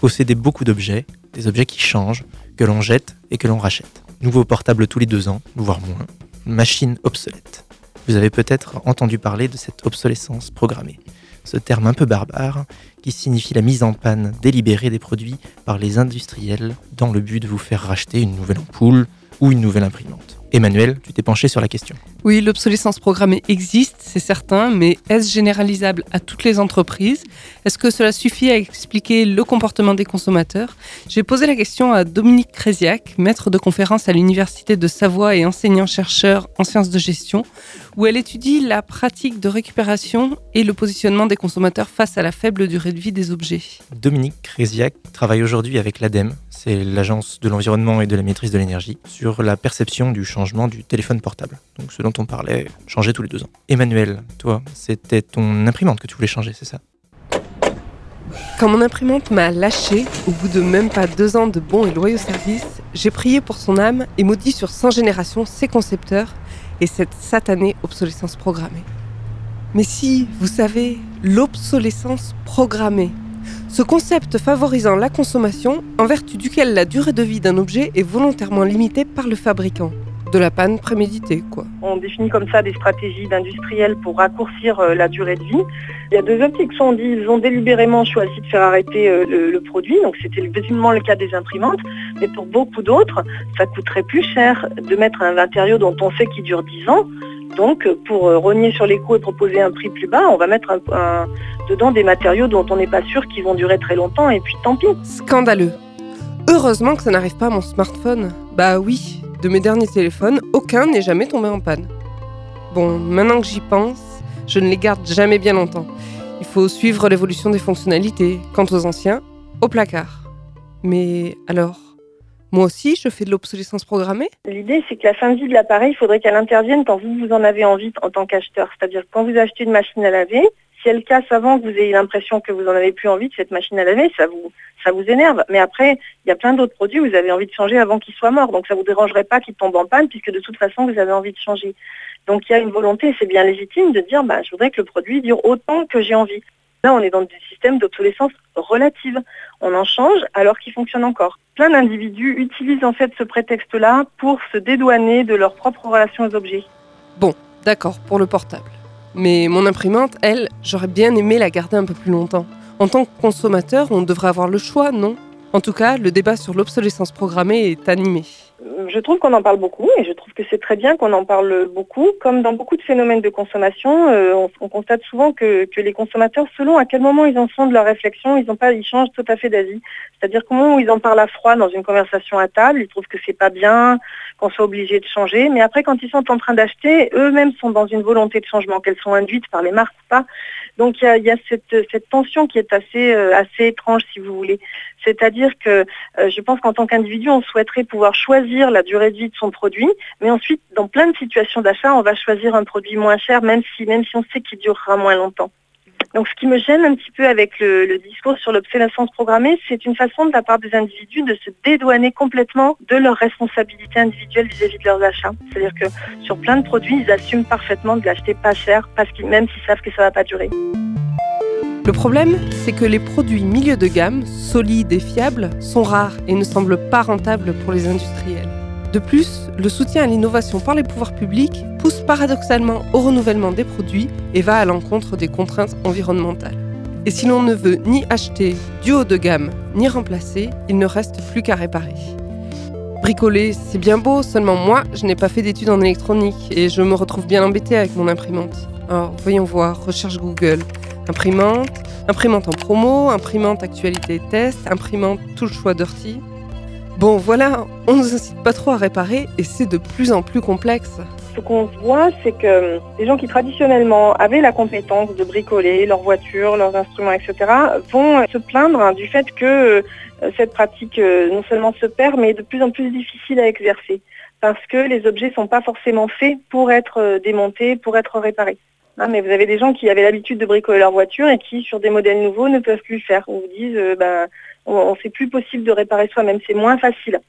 Posséder beaucoup d'objets, des objets qui changent, que l'on jette et que l'on rachète. Nouveau portable tous les deux ans, voire moins. Machine obsolète. Vous avez peut-être entendu parler de cette obsolescence programmée. Ce terme un peu barbare qui signifie la mise en panne délibérée des produits par les industriels dans le but de vous faire racheter une nouvelle ampoule ou une nouvelle imprimante. Emmanuel, tu t'es penché sur la question. Oui, l'obsolescence programmée existe, c'est certain, mais est-ce généralisable à toutes les entreprises? Est-ce que cela suffit à expliquer le comportement des consommateurs? J'ai posé la question à Dominique Créziac, maître de conférence à l'Université de Savoie et enseignant-chercheur en sciences de gestion, où elle étudie la pratique de récupération et le positionnement des consommateurs face à la faible durée de vie des objets. Dominique Créziac travaille aujourd'hui avec l'ADEME, c'est l'Agence de l'environnement et de la maîtrise de l'énergie, sur la perception du changement du téléphone portable. Donc ce dont on parlait, changer tous les deux ans. Emmanuel, toi, c'était ton imprimante que tu voulais changer, c'est ça? Quand mon imprimante m'a lâché, au bout de même pas deux ans de bons et loyaux services, j'ai prié pour son âme et maudit sur 100 générations ses concepteurs et cette satanée obsolescence programmée. Mais si, vous savez, l'obsolescence programmée, ce concept favorisant la consommation en vertu duquel la durée de vie d'un objet est volontairement limitée par le fabricant. De la panne préméditée, quoi. On définit comme ça des stratégies d'industriels pour raccourcir euh, la durée de vie. Il y a deux optiques. Soit on dit ils ont délibérément choisi de faire arrêter euh, le, le produit, donc c'était quasiment le cas des imprimantes, mais pour beaucoup d'autres, ça coûterait plus cher de mettre un matériau dont on sait qu'il dure 10 ans. Donc pour euh, rogner sur les coûts et proposer un prix plus bas, on va mettre un, un, dedans des matériaux dont on n'est pas sûr qu'ils vont durer très longtemps et puis tant pis. Scandaleux. Heureusement que ça n'arrive pas à mon smartphone. Bah oui, de mes derniers téléphones, aucun n'est jamais tombé en panne. Bon, maintenant que j'y pense, je ne les garde jamais bien longtemps. Il faut suivre l'évolution des fonctionnalités. Quant aux anciens, au placard. Mais alors, moi aussi, je fais de l'obsolescence programmée? L'idée, c'est que la fin de vie de l'appareil, il faudrait qu'elle intervienne quand vous, vous en avez envie en tant qu'acheteur. C'est-à-dire quand vous achetez une machine à laver, si elle casse avant que vous ayez l'impression que vous n'en avez plus envie de cette machine à laver, ça vous, ça vous énerve. Mais après, il y a plein d'autres produits vous avez envie de changer avant qu'ils soient morts. Donc ça ne vous dérangerait pas qu'ils tombent en panne puisque de toute façon, vous avez envie de changer. Donc il y a une volonté, c'est bien légitime, de dire bah, je voudrais que le produit dure autant que j'ai envie. Là, on est dans des systèmes d'obsolescence relative. On en change alors qu'il fonctionne encore. Plein d'individus utilisent en fait ce prétexte-là pour se dédouaner de leur propre relation aux objets. Bon, d'accord, pour le portable. Mais mon imprimante, elle, j'aurais bien aimé la garder un peu plus longtemps. En tant que consommateur, on devrait avoir le choix, non? En tout cas, le débat sur l'obsolescence programmée est animé. Je trouve qu'on en parle beaucoup et je trouve que c'est très bien qu'on en parle beaucoup. Comme dans beaucoup de phénomènes de consommation, euh, on, on, constate souvent que, que, les consommateurs, selon à quel moment ils en sont de leur réflexion, ils, ont pas, ils changent tout à fait d'avis. C'est-à-dire qu'au moment où ils en parlent à froid dans une conversation à table, ils trouvent que c'est pas bien, qu'on soit obligé de changer. Mais après, quand ils sont en train d'acheter, eux-mêmes sont dans une volonté de changement, qu'elles sont induites par les marques ou pas. Donc il y a, cette, tension qui est assez, euh, assez étrange, si vous voulez. C'est-à-dire que euh, je pense qu'en tant qu'individu, on souhaiterait pouvoir choisir la durée de vie de son produit, mais ensuite, dans plein de situations d'achat, on va choisir un produit moins cher, même si on sait qu'il durera moins longtemps. Donc ce qui me gêne un petit peu avec le, discours sur l'obsolescence programmée, c'est une façon de la part des individus de se dédouaner complètement de leurs responsabilités individuelles vis-à-vis -vis de leurs achats. C'est-à-dire que sur plein de produits, ils assument parfaitement de l'acheter pas cher, parce même s'ils savent que ça va pas durer. Le problème, c'est que les produits milieu de gamme, solides et fiables, sont rares et ne semblent pas rentables pour les industriels. De plus, le soutien à l'innovation par les pouvoirs publics pousse paradoxalement au renouvellement des produits et va à l'encontre des contraintes environnementales. Et si l'on ne veut ni acheter du haut de gamme, ni remplacer, il ne reste plus qu'à réparer. Bricoler, c'est bien beau, seulement moi, je n'ai pas fait d'études en électronique et je me retrouve bien embêtée avec mon imprimante. Alors, voyons voir, recherche Google. Imprimante, imprimante en promo, imprimante actualité test, imprimante tout le choix dirty. Bon voilà, on ne nous incite pas trop à réparer et c'est de plus en plus complexe. Ce qu'on voit, c'est que les gens qui traditionnellement avaient la compétence de bricoler leurs voitures, leurs instruments, etc., vont se plaindre du fait que cette pratique non seulement se perd, mais est de plus en plus difficile à exercer. Parce que les objets ne sont pas forcément faits pour être démontés, pour être réparés. Non, mais vous avez des gens qui avaient l'habitude de bricoler leur voiture et qui, sur des modèles nouveaux, ne peuvent plus le faire. On vous disent, euh, ben, c'est plus possible de réparer soi-même, c'est moins facile.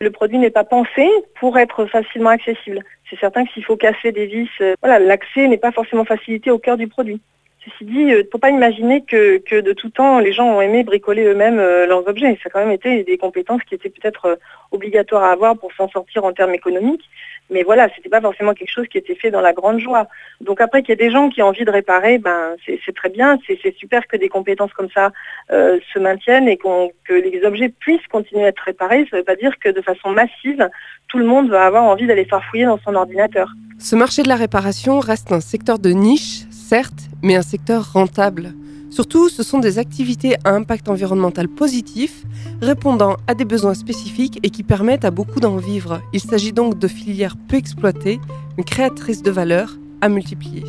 Le produit n'est pas pensé pour être facilement accessible. C'est certain que s'il faut casser des vis, euh, l'accès n'est pas forcément facilité au cœur du produit. Ceci dit, il ne faut pas imaginer que, de tout temps, les gens ont aimé bricoler eux-mêmes leurs objets. Ça a quand même été des compétences qui étaient peut-être obligatoires à avoir pour s'en sortir en termes économiques. Mais voilà, c'était pas forcément quelque chose qui était fait dans la grande joie. Donc après qu'il y ait des gens qui ont envie de réparer, ben c'est très bien, c'est super que des compétences comme ça euh, se maintiennent et que les objets puissent continuer à être réparés. Ça ne veut pas dire que de façon massive, tout le monde va avoir envie d'aller farfouiller dans son ordinateur. Ce marché de la réparation reste un secteur de niche, certes, mais un secteur rentable. Surtout, ce sont des activités à impact environnemental positif, répondant à des besoins spécifiques et qui permettent à beaucoup d'en vivre. Il s'agit donc de filières peu exploitées, mais créatrices de valeur à multiplier.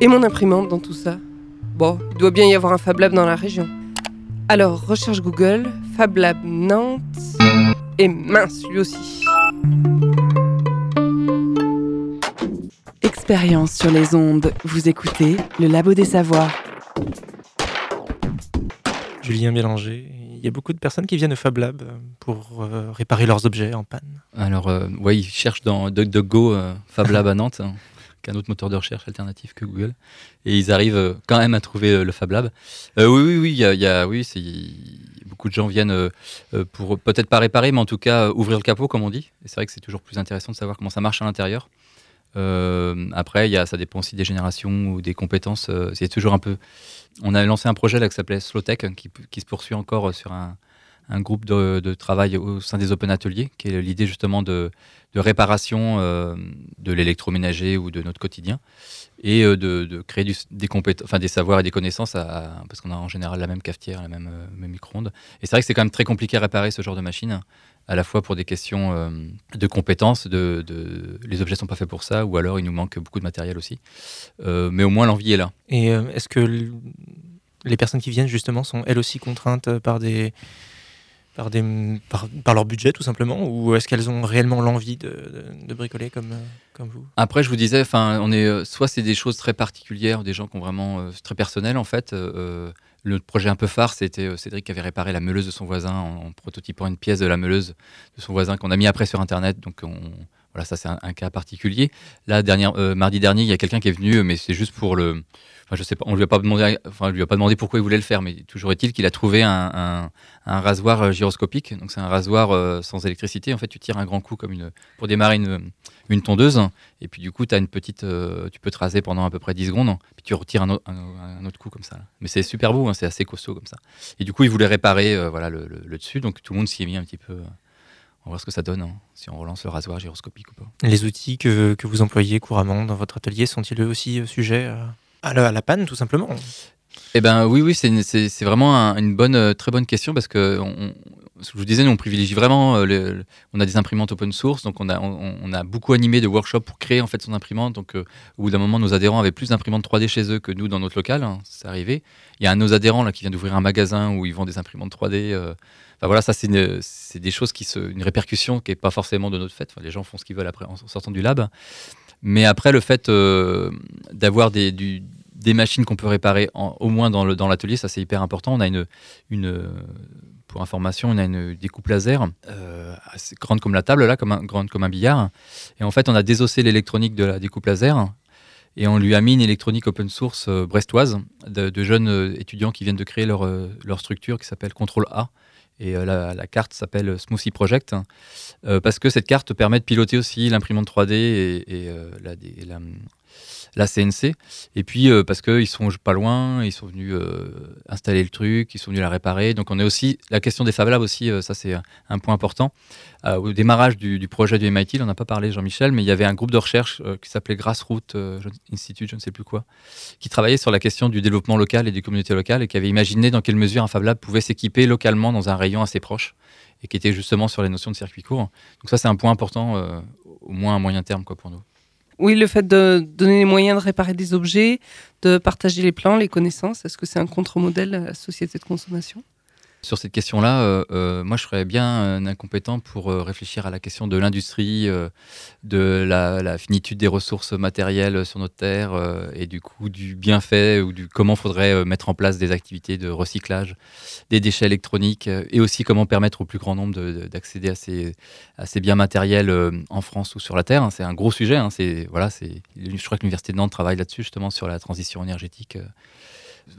Et mon imprimante dans tout ça? Bon, il doit bien y avoir un Fab Lab dans la région. Alors, recherche Google, Fab Lab Nantes, et mince, lui aussi. Expérience sur les ondes, vous écoutez le Labo des Savoirs. Julien Mélanger. Il y a beaucoup de personnes qui viennent au Fab Lab euh, pour euh, réparer leurs objets en panne. Alors, euh, oui, ils cherchent dans DuckDuckGo Fab Lab à Nantes, hein, qui est un autre moteur de recherche alternatif que Google. Et ils arrivent quand même à trouver le Fab Lab. oui, oui, oui, il y a, oui beaucoup de gens viennent pour peut-être pas réparer, mais en tout cas ouvrir le capot, comme on dit. Et c'est vrai que c'est toujours plus intéressant de savoir comment ça marche à l'intérieur. Après, y a, ça dépend aussi des générations ou des compétences. c'est toujours un peu on a lancé un projet là qui s'appelait Slowtech, qui, qui, se poursuit encore sur un, groupe de, travail au sein des Open Ateliers, qui est l'idée justement de, réparation euh, de l'électroménager ou de notre quotidien, et euh, de, créer des, savoirs et des connaissances, parce qu'on a en général la même cafetière, la même, euh, micro-ondes. Et c'est vrai que c'est quand même très compliqué à réparer ce genre de machine à la fois pour des questions euh, de compétences, de, les objets sont pas faits pour ça, ou alors il nous manque beaucoup de matériel aussi. Euh, mais au moins l'envie est là. Et euh, est-ce que les personnes qui viennent justement sont elles aussi contraintes par des par, des, par, leur budget tout simplement ou est-ce qu'elles ont réellement l'envie de, de, bricoler comme, comme vous? Après je vous disais, on est, soit c'est des choses très particulières, des gens qui ont vraiment très personnelles en fait. Le projet un peu phare, c'était euh, Cédric qui avait réparé la meuleuse de son voisin en, prototypant une pièce de la meuleuse de son voisin qu'on a mis après sur Internet. Donc voilà, ça c'est un, cas particulier. Là, dernière, euh, mardi dernier, il y a quelqu'un qui est venu, mais c'est juste pour le, je sais pas, on lui a pas demandé, enfin, lui a pas demandé pourquoi il voulait le faire, mais toujours est-il qu'il a trouvé un, rasoir euh, gyroscopique. Donc c'est un rasoir euh, sans électricité. En fait, tu tires un grand coup comme une pour démarrer une, tondeuse, et puis du coup, as une petite, euh, tu peux te raser pendant à peu près 10 secondes, puis tu retires un, autre coup comme ça. Mais c'est super beau, hein, c'est assez costaud comme ça. Et du coup, il voulait réparer, voilà, le, dessus, donc tout le monde s'y est mis un petit peu. On va voir ce que ça donne, hein, si on relance le rasoir gyroscopique ou pas. Les outils que, que vous employez couramment dans votre atelier sont-ils aussi sujets à à la, panne, tout simplement eh ben oui, oui, c'est vraiment une bonne, euh, très bonne question parce que je vous disais, nous on privilégie vraiment. Euh, on a des imprimantes open source, donc on a, on, a beaucoup animé de workshops pour créer en fait son imprimante. Donc euh, au bout d'un moment, nos adhérents avaient plus d'imprimantes 3D chez eux que nous dans notre local. Hein, c'est arrivé. Il y a un de nos adhérents là qui vient d'ouvrir un magasin où ils vendent des imprimantes 3D. Enfin, voilà, ça c'est des choses qui se, une répercussion qui est pas forcément de notre fait. les gens font ce qu'ils veulent après en sortant du lab. Mais après, le fait d'avoir des, machines qu'on peut réparer au moins dans l'atelier, ça c'est hyper important. On a une, pour information, on a une découpe laser euh, grande comme la table, là, comme grande comme un billard. Et en fait, on a désossé l'électronique de la découpe laser et on lui a mis une électronique open source euh, brestoise de, jeunes euh, étudiants qui viennent de créer leur, leur structure qui s'appelle Control A. Et la, carte s'appelle Smoothie Project, parce que cette carte permet de piloter aussi l'imprimante 3D et, la, la CNC. Et puis euh, parce qu'ils sont pas loin, ils sont venus euh, installer le truc, ils sont venus la réparer. Donc on est aussi la question des Fab Labs aussi, euh, ça c'est un point important. au démarrage du, projet du MIT, on n'a pas parlé Jean-Michel, mais il y avait un groupe de recherche qui s'appelait Grassroot Institute, je ne sais plus quoi, qui travaillait sur la question du développement local et des communautés locales et qui avait imaginé dans quelle mesure un Fab Lab pouvait s'équiper localement dans un rayon assez proche et qui était justement sur les notions de circuit court. Donc ça c'est un point important, au moins à moyen terme quoi pour nous. Oui, le fait de donner les moyens de réparer des objets, de partager les plans, les connaissances, est-ce que c'est un contre-modèle à la société de consommation? Sur cette question-là, euh, euh, moi je serais bien un incompétent pour euh, réfléchir à la question de l'industrie, euh, de la, finitude des ressources matérielles sur notre terre euh, et du coup du bienfait ou du comment faudrait euh, mettre en place des activités de recyclage des déchets électroniques euh, et aussi comment permettre au plus grand nombre de- de- d'accéder à ces, biens matériels euh, en France ou sur la terre. hein. C'est un gros sujet. hein. C'est voilà, c'est je crois que l'université de Nantes travaille là-dessus justement sur la transition énergétique.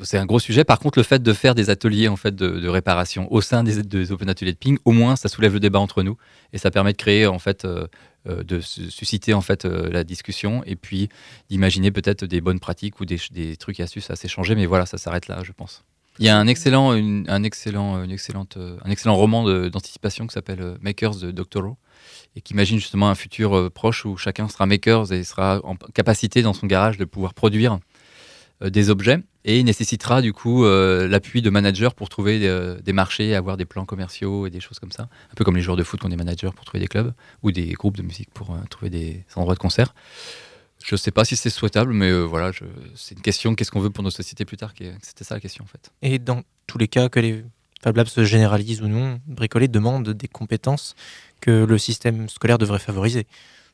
C'est un gros sujet. Par contre, le fait de faire des ateliers en fait de, de réparation au sein des, des Open Ateliers de Ping, au moins, ça soulève le débat entre nous et ça permet de créer en fait, euh, euh, de su- susciter en fait euh, la discussion et puis d'imaginer peut-être des bonnes pratiques ou des, des trucs et astuces à s'échanger. Mais voilà, ça s'arrête là, je pense. Il y a un excellent, une- un excellent, une excellente, un excellent roman d'anticipation qui s'appelle Makers de Doctorow et qui imagine justement un futur euh, proche où chacun sera makers et sera en capacité dans son garage de pouvoir produire des objets et il nécessitera du coup euh, l'appui de managers pour trouver euh, des marchés, avoir des plans commerciaux et des choses comme ça. Un peu comme les joueurs de foot ont des managers pour trouver des clubs ou des groupes de musique pour euh, trouver des endroits de concert. Je ne sais pas si c'est souhaitable, mais voilà, c'est une question. Qu'est-ce qu'on veut pour nos sociétés plus tard C'était ça la question en fait. Et dans tous les cas, que les Fab Labs se généralisent ou non, bricoler demande des compétences que le système scolaire devrait favoriser.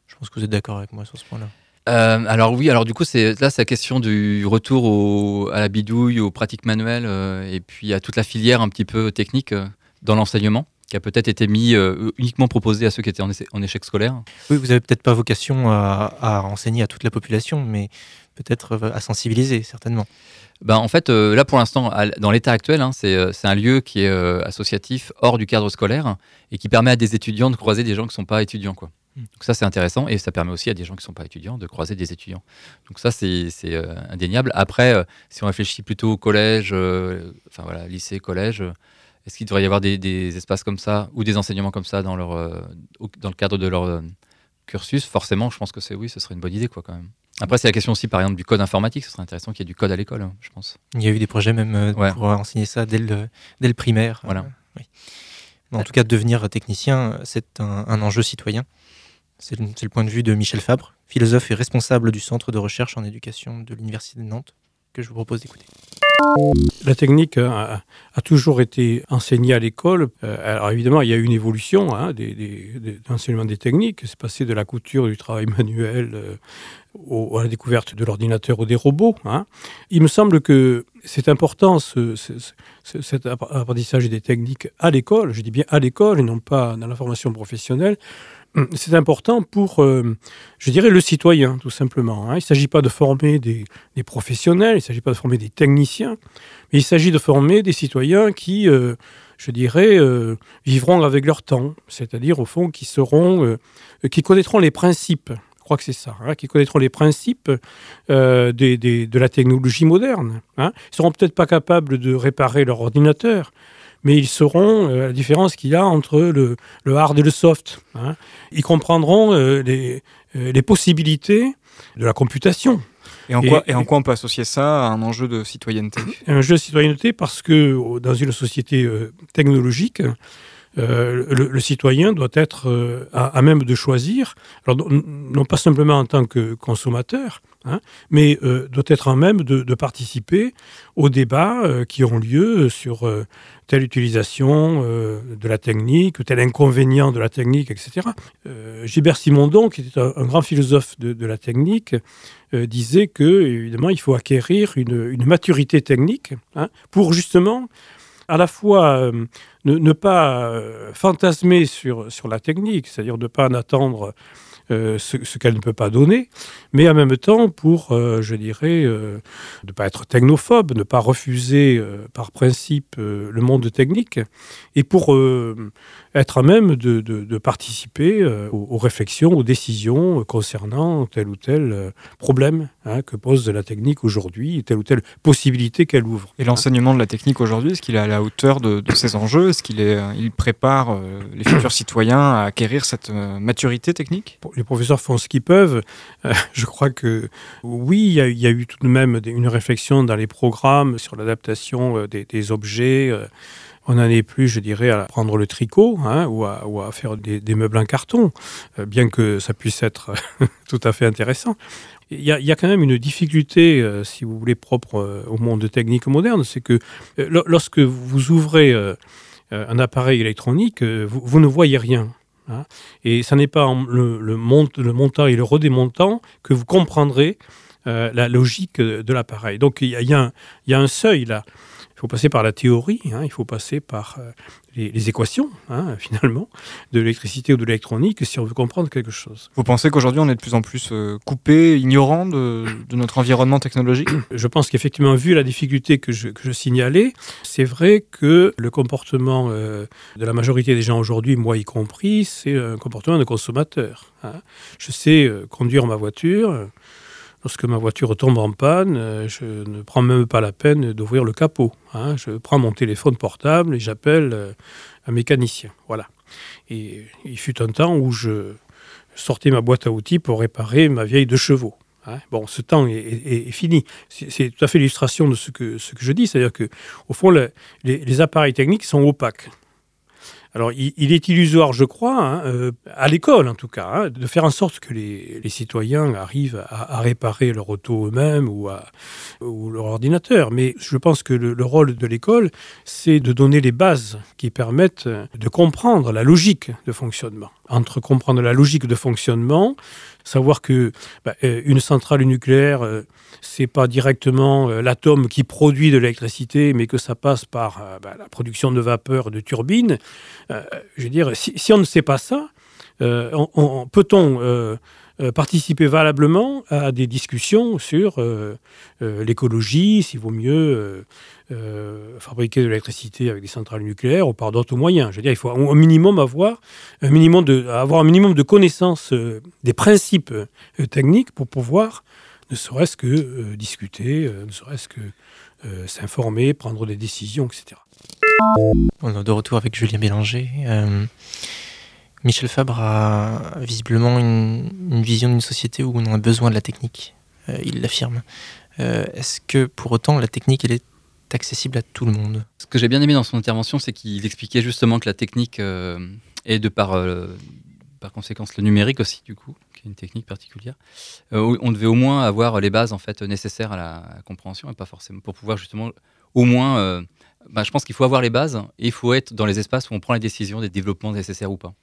Je pense que vous êtes d'accord avec moi sur ce point-là. Euh, alors oui, alors du coup, c'est là, c'est la question du retour au- à la bidouille, aux pratiques manuelles, euh, et puis à toute la filière un petit peu technique euh, dans l'enseignement, qui a peut-être été mis uniquement proposé à ceux qui étaient en, échec scolaire. Oui, vous avez peut-être pas vocation à, à enseigner à toute la population, mais peut-être à sensibiliser, certainement. Ben, en fait, là pour l'instant, dans l'état actuel, hein, c'est un lieu qui est associatif, hors du cadre scolaire, et qui permet à des étudiants de croiser des gens qui ne sont pas étudiants. Quoi. Donc ça, c'est intéressant, et ça permet aussi à des gens qui ne sont pas étudiants de croiser des étudiants. Donc ça, c'est euh, indéniable. Après, euh, si on réfléchit plutôt au collège, euh, enfin voilà, lycée, collège, est-ce qu'il devrait y avoir des, des espaces comme ça, ou des enseignements comme ça dans, leur, euh, dans le cadre de leur euh, cursus? Forcément, je pense que c'est oui, ce serait une bonne idée, quoi, quand même. Après, c'est la question aussi, par exemple, du code informatique. Ce serait intéressant qu'il y ait du code à l'école, hein, je pense. Il y a eu des projets même Ouais. pour enseigner ça dès le, dès le primaire. Voilà. Oui. En tout cas, devenir technicien, c'est un, un enjeu citoyen. C'est le, point de vue de Michel Fabre, philosophe et responsable du Centre de recherche en éducation de l'Université de Nantes, que je vous propose d'écouter. La technique a, a toujours été enseignée à l'école. Euh, alors évidemment, il y a eu une évolution hein, des, des, des, techniques. C'est passé de la couture du travail manuel euh, à la découverte de l'ordinateur ou des robots. hein. Il me semble que c'est important ce, ce- ce- cet app- apprentissage des techniques à l'école. Je dis bien à l'école et non pas dans la formation professionnelle. C'est important pour, euh, je dirais, le citoyen, tout simplement. hein. Il ne s'agit pas de former des, professionnels, il ne s'agit pas de former des techniciens, mais il s'agit de former des citoyens qui, euh, je dirais, euh, vivront avec leur temps, c'est-à-dire, au fond, qui seront, qui connaîtront les principes. Je crois que c'est ça, hein, qui connaîtront les principes de la technologie moderne. hein. Ils ne seront peut-être pas capables de réparer leur ordinateur, mais ils sauront euh, la différence qu'il y a entre le, le hard et le soft. hein. Ils comprendront euh, les, euh, les possibilités de la computation. Et en, quoi, et en quoi on peut associer ça à un enjeu de citoyenneté Un jeu de citoyenneté parce que dans une société technologique, euh, le, le citoyen doit être euh, à, à même de choisir, alors non pas simplement en tant que consommateur, hein, mais euh, doit être à même de, de participer aux débats euh, qui ont lieu sur euh, telle utilisation de la technique, tel inconvénient de la technique, etc. Gilbert Simondon, qui était un, un grand philosophe de, la technique, disait que évidemment il faut acquérir une, maturité technique hein, pour justement à la fois ne, pas fantasmer sur, sur la technique, c'est-à-dire ne pas en attendre euh, ce, ce qu'elle ne peut pas donner, mais en même temps pour, euh, je dirais, euh, ne pas être technophobe, ne pas refuser euh, par principe le monde technique, et pour être à même de, de- de participer aux, aux réflexions, aux décisions concernant tel ou tel problème hein, que pose la technique aujourd'hui, telle ou telle possibilité qu'elle ouvre. Et l'enseignement de la technique aujourd'hui, est-ce qu'il est à la hauteur de, de ces enjeux? Est-ce qu'il est, il prépare les futurs citoyens à acquérir cette maturité technique? Les professeurs font ce qu'ils peuvent. Euh, je crois que oui, il y, a, eu tout de même une réflexion dans les programmes sur l'adaptation euh, des, objets. euh, on n'en est plus, je dirais, à prendre le tricot hein, ou, à, faire des, meubles en carton, bien que ça puisse être tout à fait intéressant. Il y, a, quand même une difficulté, si vous voulez, propre au monde technique moderne, c'est que lorsque vous ouvrez un appareil électronique, vous, ne voyez rien. Hein. et ce n'est pas le, le, montant et le redémontant que vous comprendrez la logique de l'appareil. Donc il y, a un seuil là. Il faut passer par la théorie, hein, il faut passer par euh, les, équations, hein, finalement, de l'électricité ou de l'électronique, si on veut comprendre quelque chose. Vous pensez qu'aujourd'hui, on est de plus en plus euh, coupé, ignorant de, notre environnement technologique Je pense qu'effectivement, vu la difficulté que je, signalais, c'est vrai que le comportement euh, de la majorité des gens aujourd'hui, moi y compris, c'est un comportement de consommateur. Hein. Je sais conduire ma voiture Lorsque ma voiture tombe en panne, euh, je ne prends même pas la peine d'ouvrir le capot. Hein. Je prends mon téléphone portable et j'appelle euh, un mécanicien. Voilà. Et il fut un temps où je sortais ma boîte à outils pour réparer ma vieille de chevaux. Hein. Bon, ce temps est, fini. C'est tout à fait l'illustration de ce que, ce que je dis. C'est-à-dire que, au fond, les, appareils techniques sont opaques. Alors, il, est illusoire, je crois, hein, euh, à l'école en tout cas, hein, de faire en sorte que les, citoyens arrivent à, réparer leur auto eux-mêmes ou, ou, leur ordinateur. Mais je pense que le, rôle de l'école, c'est de donner les bases qui permettent de comprendre la logique de fonctionnement. Entre comprendre la logique de fonctionnement, savoir que bah, euh, une centrale nucléaire, euh, c'est pas directement euh, l'atome qui produit de l'électricité, mais que ça passe par bah, la production de vapeur de turbines. je veux dire, si, on ne sait pas ça, peut-on participer valablement à des discussions sur l'écologie, s'il vaut mieux euh, fabriquer de l'électricité avec des centrales nucléaires ou par d'autres moyens. Je veux dire, il faut au minimum avoir un minimum de, avoir un minimum de connaissances euh, des principes euh, techniques pour pouvoir ne serait-ce que discuter, ne serait-ce que s'informer, prendre des décisions, etc. On est de retour avec Julien Bélanger. Michel Fabre a visiblement une, vision d'une société où on a besoin de la technique. il l'affirme. Est-ce que pour autant la technique est accessible à tout le monde? Ce que j'ai bien aimé dans son intervention, c'est qu'il expliquait justement que la technique euh, est de par, euh, par conséquence le numérique aussi, du coup, qui est une technique particulière. Euh, on devait au moins avoir les bases en fait nécessaires à la, compréhension et pas forcément pour pouvoir justement au moins. Bah, je pense qu'il faut avoir les bases et il faut être dans les espaces où on prend les décisions des développements nécessaires ou pas.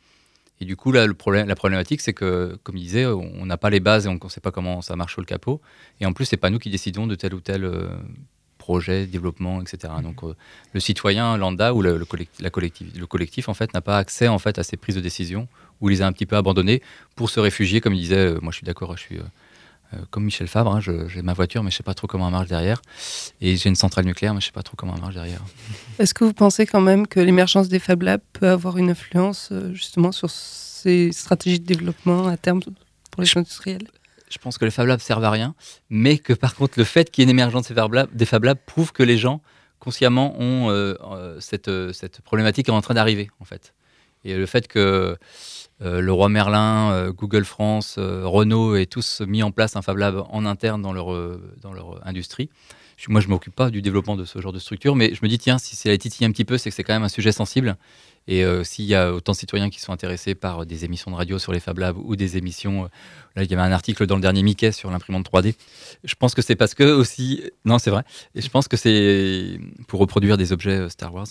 Et du coup, là, le problème, la problématique, c'est que, comme il disait, on n'a pas les bases et on ne sait pas comment ça marche sur le capot. Et en plus, c'est pas nous qui décidons de tel ou tel projet, développement, etc. Mhm. Donc euh, le citoyen lambda ou le, le, collectif, la collectif, le collectif en fait n'a pas accès en fait à ces prises de décision ou les a un petit peu abandonnées pour se réfugier, comme il disait. Euh, moi, je suis d'accord, je suis euh, comme Michel Fabre, hein, j'ai ma voiture, mais je sais pas trop comment elle marche derrière. Et j'ai une centrale nucléaire, mais je sais pas trop comment elle marche derrière. Est-ce que vous pensez quand même que l'émergence des Fab Labs peut avoir une influence justement sur ces stratégies de développement à terme pour les industriels? Je pense que les Fab Labs servent à rien, mais que par contre, le fait qu'il y ait une émergence des Fab Labs, prouve que les gens, consciemment, ont euh, euh, cette, euh, cette, problématique est en train d'arriver, en fait. Et le fait que le roi Merlin, Google France, Renault aient tous mis en place un Fab Lab en interne dans leur, dans leur industrie, moi, je ne m'occupe pas du développement de ce genre de structure, mais je me dis, tiens, si c'est la titille un petit peu, c'est que c'est quand même un sujet sensible. Et euh, s'il y a autant de citoyens qui sont intéressés par des émissions de radio sur les Fab Labs ou des émissions, euh, là il y avait un article dans le dernier Mickey sur l'imprimante 3D. Je pense que c'est parce que aussi, non c'est vrai, et je pense que c'est pour reproduire des objets euh, Star Wars.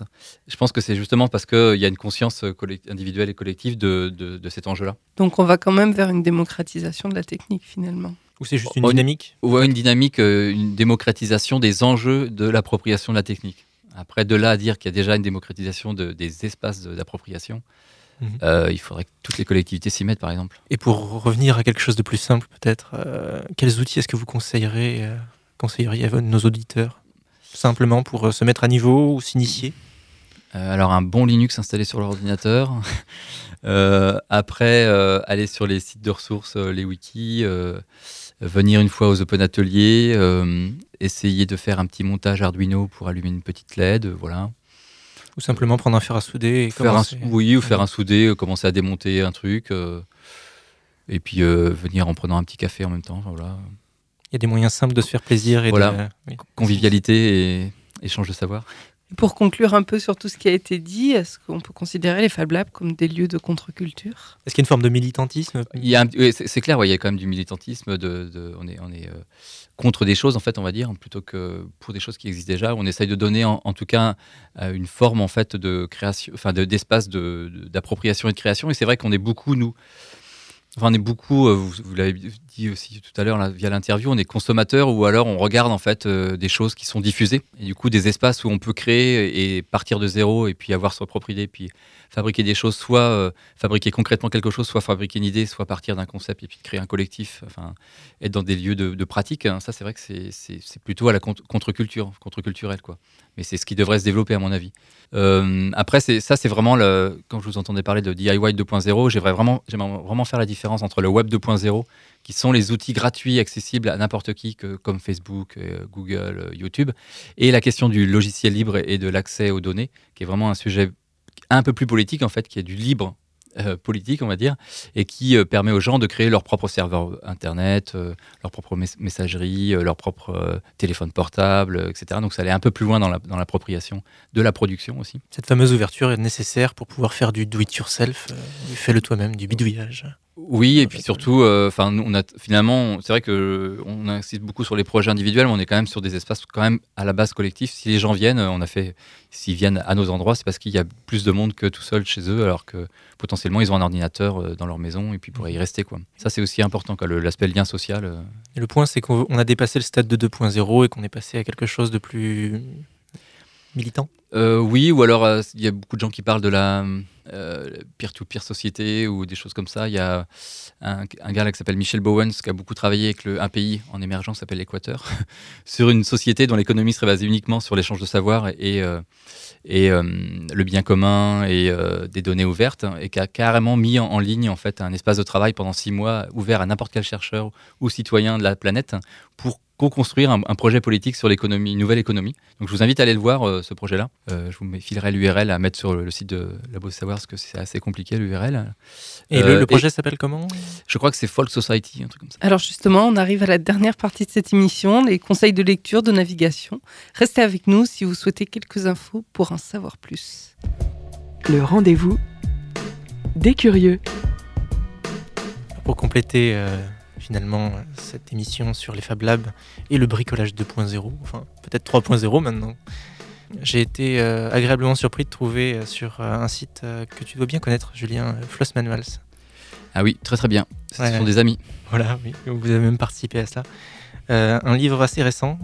Je pense que c'est justement parce qu'il y a une conscience individuelle et collective de, de cet enjeu-là. Donc on va quand même vers une démocratisation de la technique finalement. Ou c'est juste une dynamique Ou une dynamique, une démocratisation des enjeux de l'appropriation de la technique. Après, de là à dire qu'il y a déjà une démocratisation des espaces d'appropriation, mhm. euh, il faudrait que toutes les collectivités s'y mettent, par exemple. Et pour revenir à quelque chose de plus simple, peut-être, euh, quels outils est-ce que vous conseilleriez, euh, conseilleriez à nos auditeurs Simplement pour se mettre à niveau ou s'initier? Alors, un bon Linux installé sur l'ordinateur. après, aller sur les sites de ressources, les wikis venir une fois aux Open Ateliers, euh, essayer de faire un petit montage Arduino pour allumer une petite LED, voilà. Ou simplement prendre un fer à souder et faire un, Oui, ou faire un soudé, euh, commencer à démonter un truc, euh, et puis venir en prenant un petit café en même temps, voilà. Il y a des moyens simples de se faire plaisir et voilà. convivialité et échange de savoir. Pour conclure un peu sur tout ce qui a été dit, est-ce qu'on peut considérer les Fab Labs comme des lieux de contre-culture? Est-ce qu'il y a une forme de militantisme? Il y a un- oui, c'est c'est clair, ouais, il y a quand même du militantisme. De, de- on est, on est euh, contre des choses, en fait, on va dire, plutôt que pour des choses qui existent déjà. On essaye de donner, en, en tout cas, euh, une forme en fait de création, enfin, de- d'espace de- de- d'appropriation et de création. Et c'est vrai qu'on est beaucoup, nous. On est beaucoup, euh, vous, l'avez dit aussi tout à l'heure via l'interview, on est consommateur ou alors on regarde en fait euh, des choses qui sont diffusées. Du coup des espaces où on peut créer et partir de zéro et puis avoir sa propre idée, puis fabriquer des choses, soit euh, fabriquer concrètement quelque chose, soit fabriquer une idée, soit partir d'un concept et puis créer un collectif, enfin être dans des lieux de, pratique. hein. Ça c'est vrai que c'est- plutôt à la contre- contre-culture, contre-culturelle quoi. Mais c'est ce qui devrait se développer à mon avis. Euh, après, ça, c'est vraiment. Quand je vous entendais parler de DIY 2.0, j'aimerais vraiment, faire la différence entre le web 2.0, qui sont les outils gratuits accessibles à n'importe qui, que- comme Facebook, euh, Google, YouTube, et la question du logiciel libre et de l'accès aux données, qui est vraiment un sujet un peu plus politique, en fait, qui est du libre. euh, politique, on va dire, et qui euh, permet aux gens de créer leur propre serveur internet, euh, leur propre mes- messagerie, leur propre téléphone portable, etc. Donc ça allait un peu plus loin dans la- l'appropriation de la production aussi. Cette fameuse ouverture est nécessaire pour pouvoir faire du do-it-yourself, du fais-le toi-même, du bidouillage. Oui, et puis surtout, euh, enfin, on a finalement, c'est vrai que on insiste beaucoup sur les projets individuels, mais on est quand même sur des espaces quand même à la base collectifs. Si les gens viennent, on a fait, s'ils viennent à nos endroits, c'est parce qu'il y a plus de monde que tout seul chez eux, alors que potentiellement ils ont un ordinateur euh, dans leur maison et puis ils pourraient y rester quoi. Ça c'est aussi important, quoi, l'aspect lien social. euh. Et le point, c'est qu'on on a dépassé le stade de 2.0 et qu'on est passé à quelque chose de plus militant. Euh, oui, ou alors euh, il y a beaucoup de gens qui parlent de la euh, peer-to-peer société ou des choses comme ça. Il y a un, gars là qui s'appelle Michel Bowens qui a beaucoup travaillé avec un pays en émergence s'appelle l'Équateur sur une société dont l'économie serait basée uniquement sur l'échange de savoir et, le bien commun et des données ouvertes et qui a carrément mis en, en ligne en fait un espace de travail pendant six mois ouvert à n'importe quel chercheur ou citoyen de la planète pour co-construire un, un projet politique sur l'économie, une nouvelle économie. Donc je vous invite à aller le voir, euh, ce projet-là. Euh, je vous filerai l'URL à mettre sur le, le site de Labo de Savoir, parce que c'est assez compliqué l'URL. Et le, le projet s'appelle comment? Je crois que c'est Folk Society, un truc comme ça. Alors justement, on arrive à la dernière partie de cette émission, les conseils de lecture, de navigation. Restez avec nous si vous souhaitez quelques infos pour en savoir plus. Le rendez-vous des curieux. Pour compléter euh, finalement euh, cette émission sur les Fab Labs et le bricolage 2.0, enfin peut-être 3.0 maintenant, j'ai été euh, agréablement surpris de trouver euh, sur un site que tu dois bien connaître, Julien, Floss Manuals. Ah oui, très très bien. Ce Ouais. sont des amis. Voilà, oui, vous avez même participé à. Euh, un livre assez récent,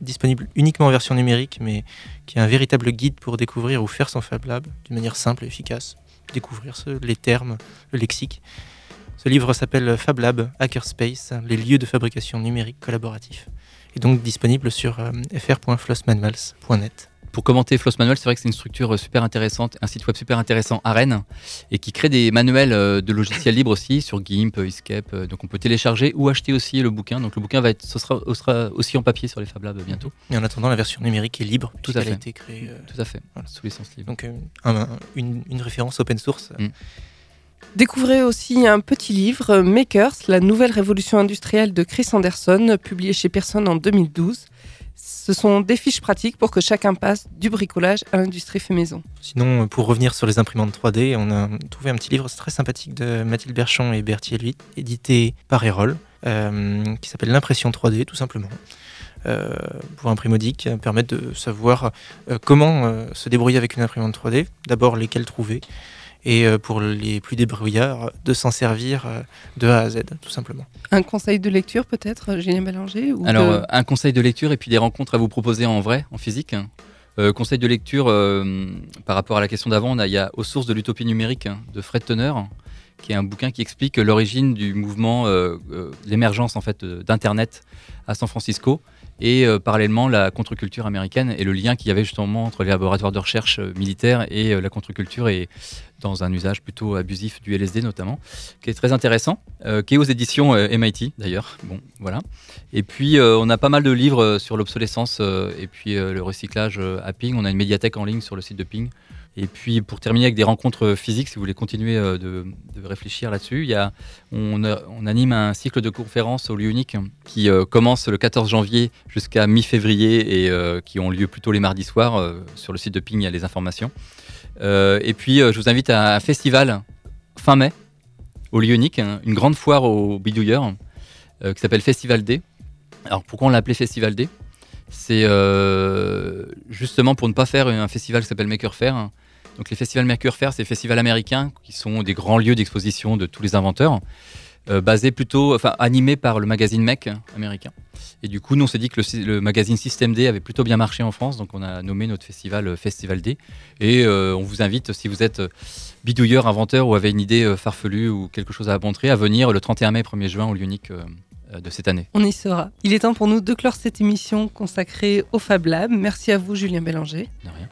disponible uniquement en version numérique, mais qui est un véritable guide pour découvrir ou faire son Fab Lab d'une manière simple et efficace. Découvrir ce- les termes, le lexique. Ce livre s'appelle Fab Lab Hackerspace, les lieux de fabrication numérique collaboratifs. Et donc disponible sur euh, fr.flossmanuals.net. Pour commenter Floss Manual, c'est vrai que c'est une structure super intéressante, un site web super intéressant à Rennes, et qui crée des manuels euh, de logiciels libres aussi sur GIMP, Escape. euh, Donc on peut télécharger ou acheter aussi le bouquin. Donc le bouquin va être, ce sera, ce sera aussi en papier sur les Fab Labs euh, bientôt. Et en attendant, la version numérique est libre, Tout à puisqu'elle a fait. été créée. euh, Tout à fait, voilà. sous licence libre. Donc euh, un- un- une, une référence open source. Mm. Découvrez aussi un petit livre, Makers, la nouvelle révolution industrielle de Chris Anderson, publié chez Pearson en 2012. Ce sont des fiches pratiques pour que chacun passe du bricolage à l'industrie fait maison. Sinon, pour revenir sur les imprimantes 3D, on a trouvé un petit livre très sympathique de Mathilde Berchon et Berthier Luit, édité par Erol, euh, qui s'appelle L'impression 3D, tout simplement. Euh, pour un primodique, euh, permettre de savoir euh, comment euh, se débrouiller avec une imprimante 3D, d'abord lesquelles trouver, et euh, pour les plus débrouillards, de s'en servir euh, de A à Z, tout simplement. Un conseil de lecture peut-être, Julien Bélanger ou Alors, de- euh, un conseil de lecture et puis des rencontres à vous proposer en vrai, en physique. Euh, conseil de lecture, euh, par rapport à la question d'avant, on a- il y a Aux sources de l'utopie numérique hein, de Fred Teneur, qui est un bouquin qui explique l'origine du mouvement, euh, euh, l'émergence en fait euh, d'Internet à San Francisco et euh, parallèlement la contre-culture américaine et le lien qu'il y avait justement entre les laboratoires de recherche euh, militaires et euh, la contre-culture et dans un usage plutôt abusif du LSD notamment, qui est très intéressant, qui est aux éditions MIT d'ailleurs. Bon, voilà. Et puis, on a pas mal de livres sur l'obsolescence et puis le recyclage à Ping. On a une médiathèque en ligne sur le site de Ping. Et puis pour terminer avec des rencontres physiques, si vous voulez continuer de, de, réfléchir là-dessus, a, on, anime un cycle de conférences au lieu unique qui commence le 14 janvier jusqu'à mi-février et qui ont lieu plutôt les mardis soirs. sur le site de Ping, il y a les informations. et puis je vous invite à un festival fin mai au lieu unique, une grande foire aux bidouilleurs qui s'appelle Festival D. Alors pourquoi on l'a appelé Festival D? C'est euh, justement pour ne pas faire un festival qui s'appelle Maker Faire. Donc les festivals Maker Faire, c'est des festivals américains qui sont des grands lieux d'exposition de tous les inventeurs, euh, basés plutôt, enfin animés par le magazine Mec américain. Et du coup, nous on s'est dit que le, magazine System D avait plutôt bien marché en France, donc on a nommé notre festival euh, Festival D. Et on vous invite, si vous êtes bidouilleur, inventeur ou avez une idée farfelue ou quelque chose à montrer, à venir le 31 mai, 1er juin au Lyonique euh, de cette année. On y sera. Il est temps pour nous de clore cette émission consacrée au Fab Lab. Merci à vous, Julien Bélanger. De rien.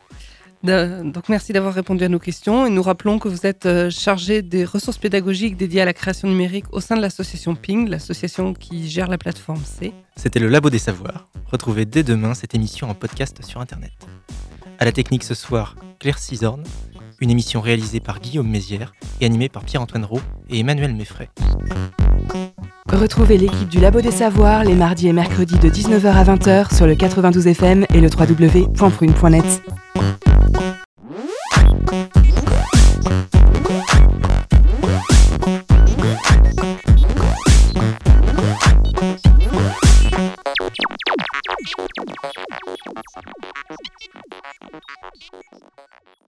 Donc merci d'avoir répondu à nos questions et nous rappelons que vous êtes euh, chargé des ressources pédagogiques dédiées à la création numérique au sein de l'association Ping, l'association qui gère la plateforme C. C'était le Labo des Savoirs. Retrouvez dès demain cette émission en podcast sur Internet. À la technique ce soir, Claire Cisorne, une émission réalisée par Guillaume Mézières et animée par Pierre-Antoine Roux et Emmanuel Meffray. Retrouvez l'équipe du Labo des Savoirs les mardis et mercredis de 19h à 20h sur le 92 FM et le www.prune.net. よし!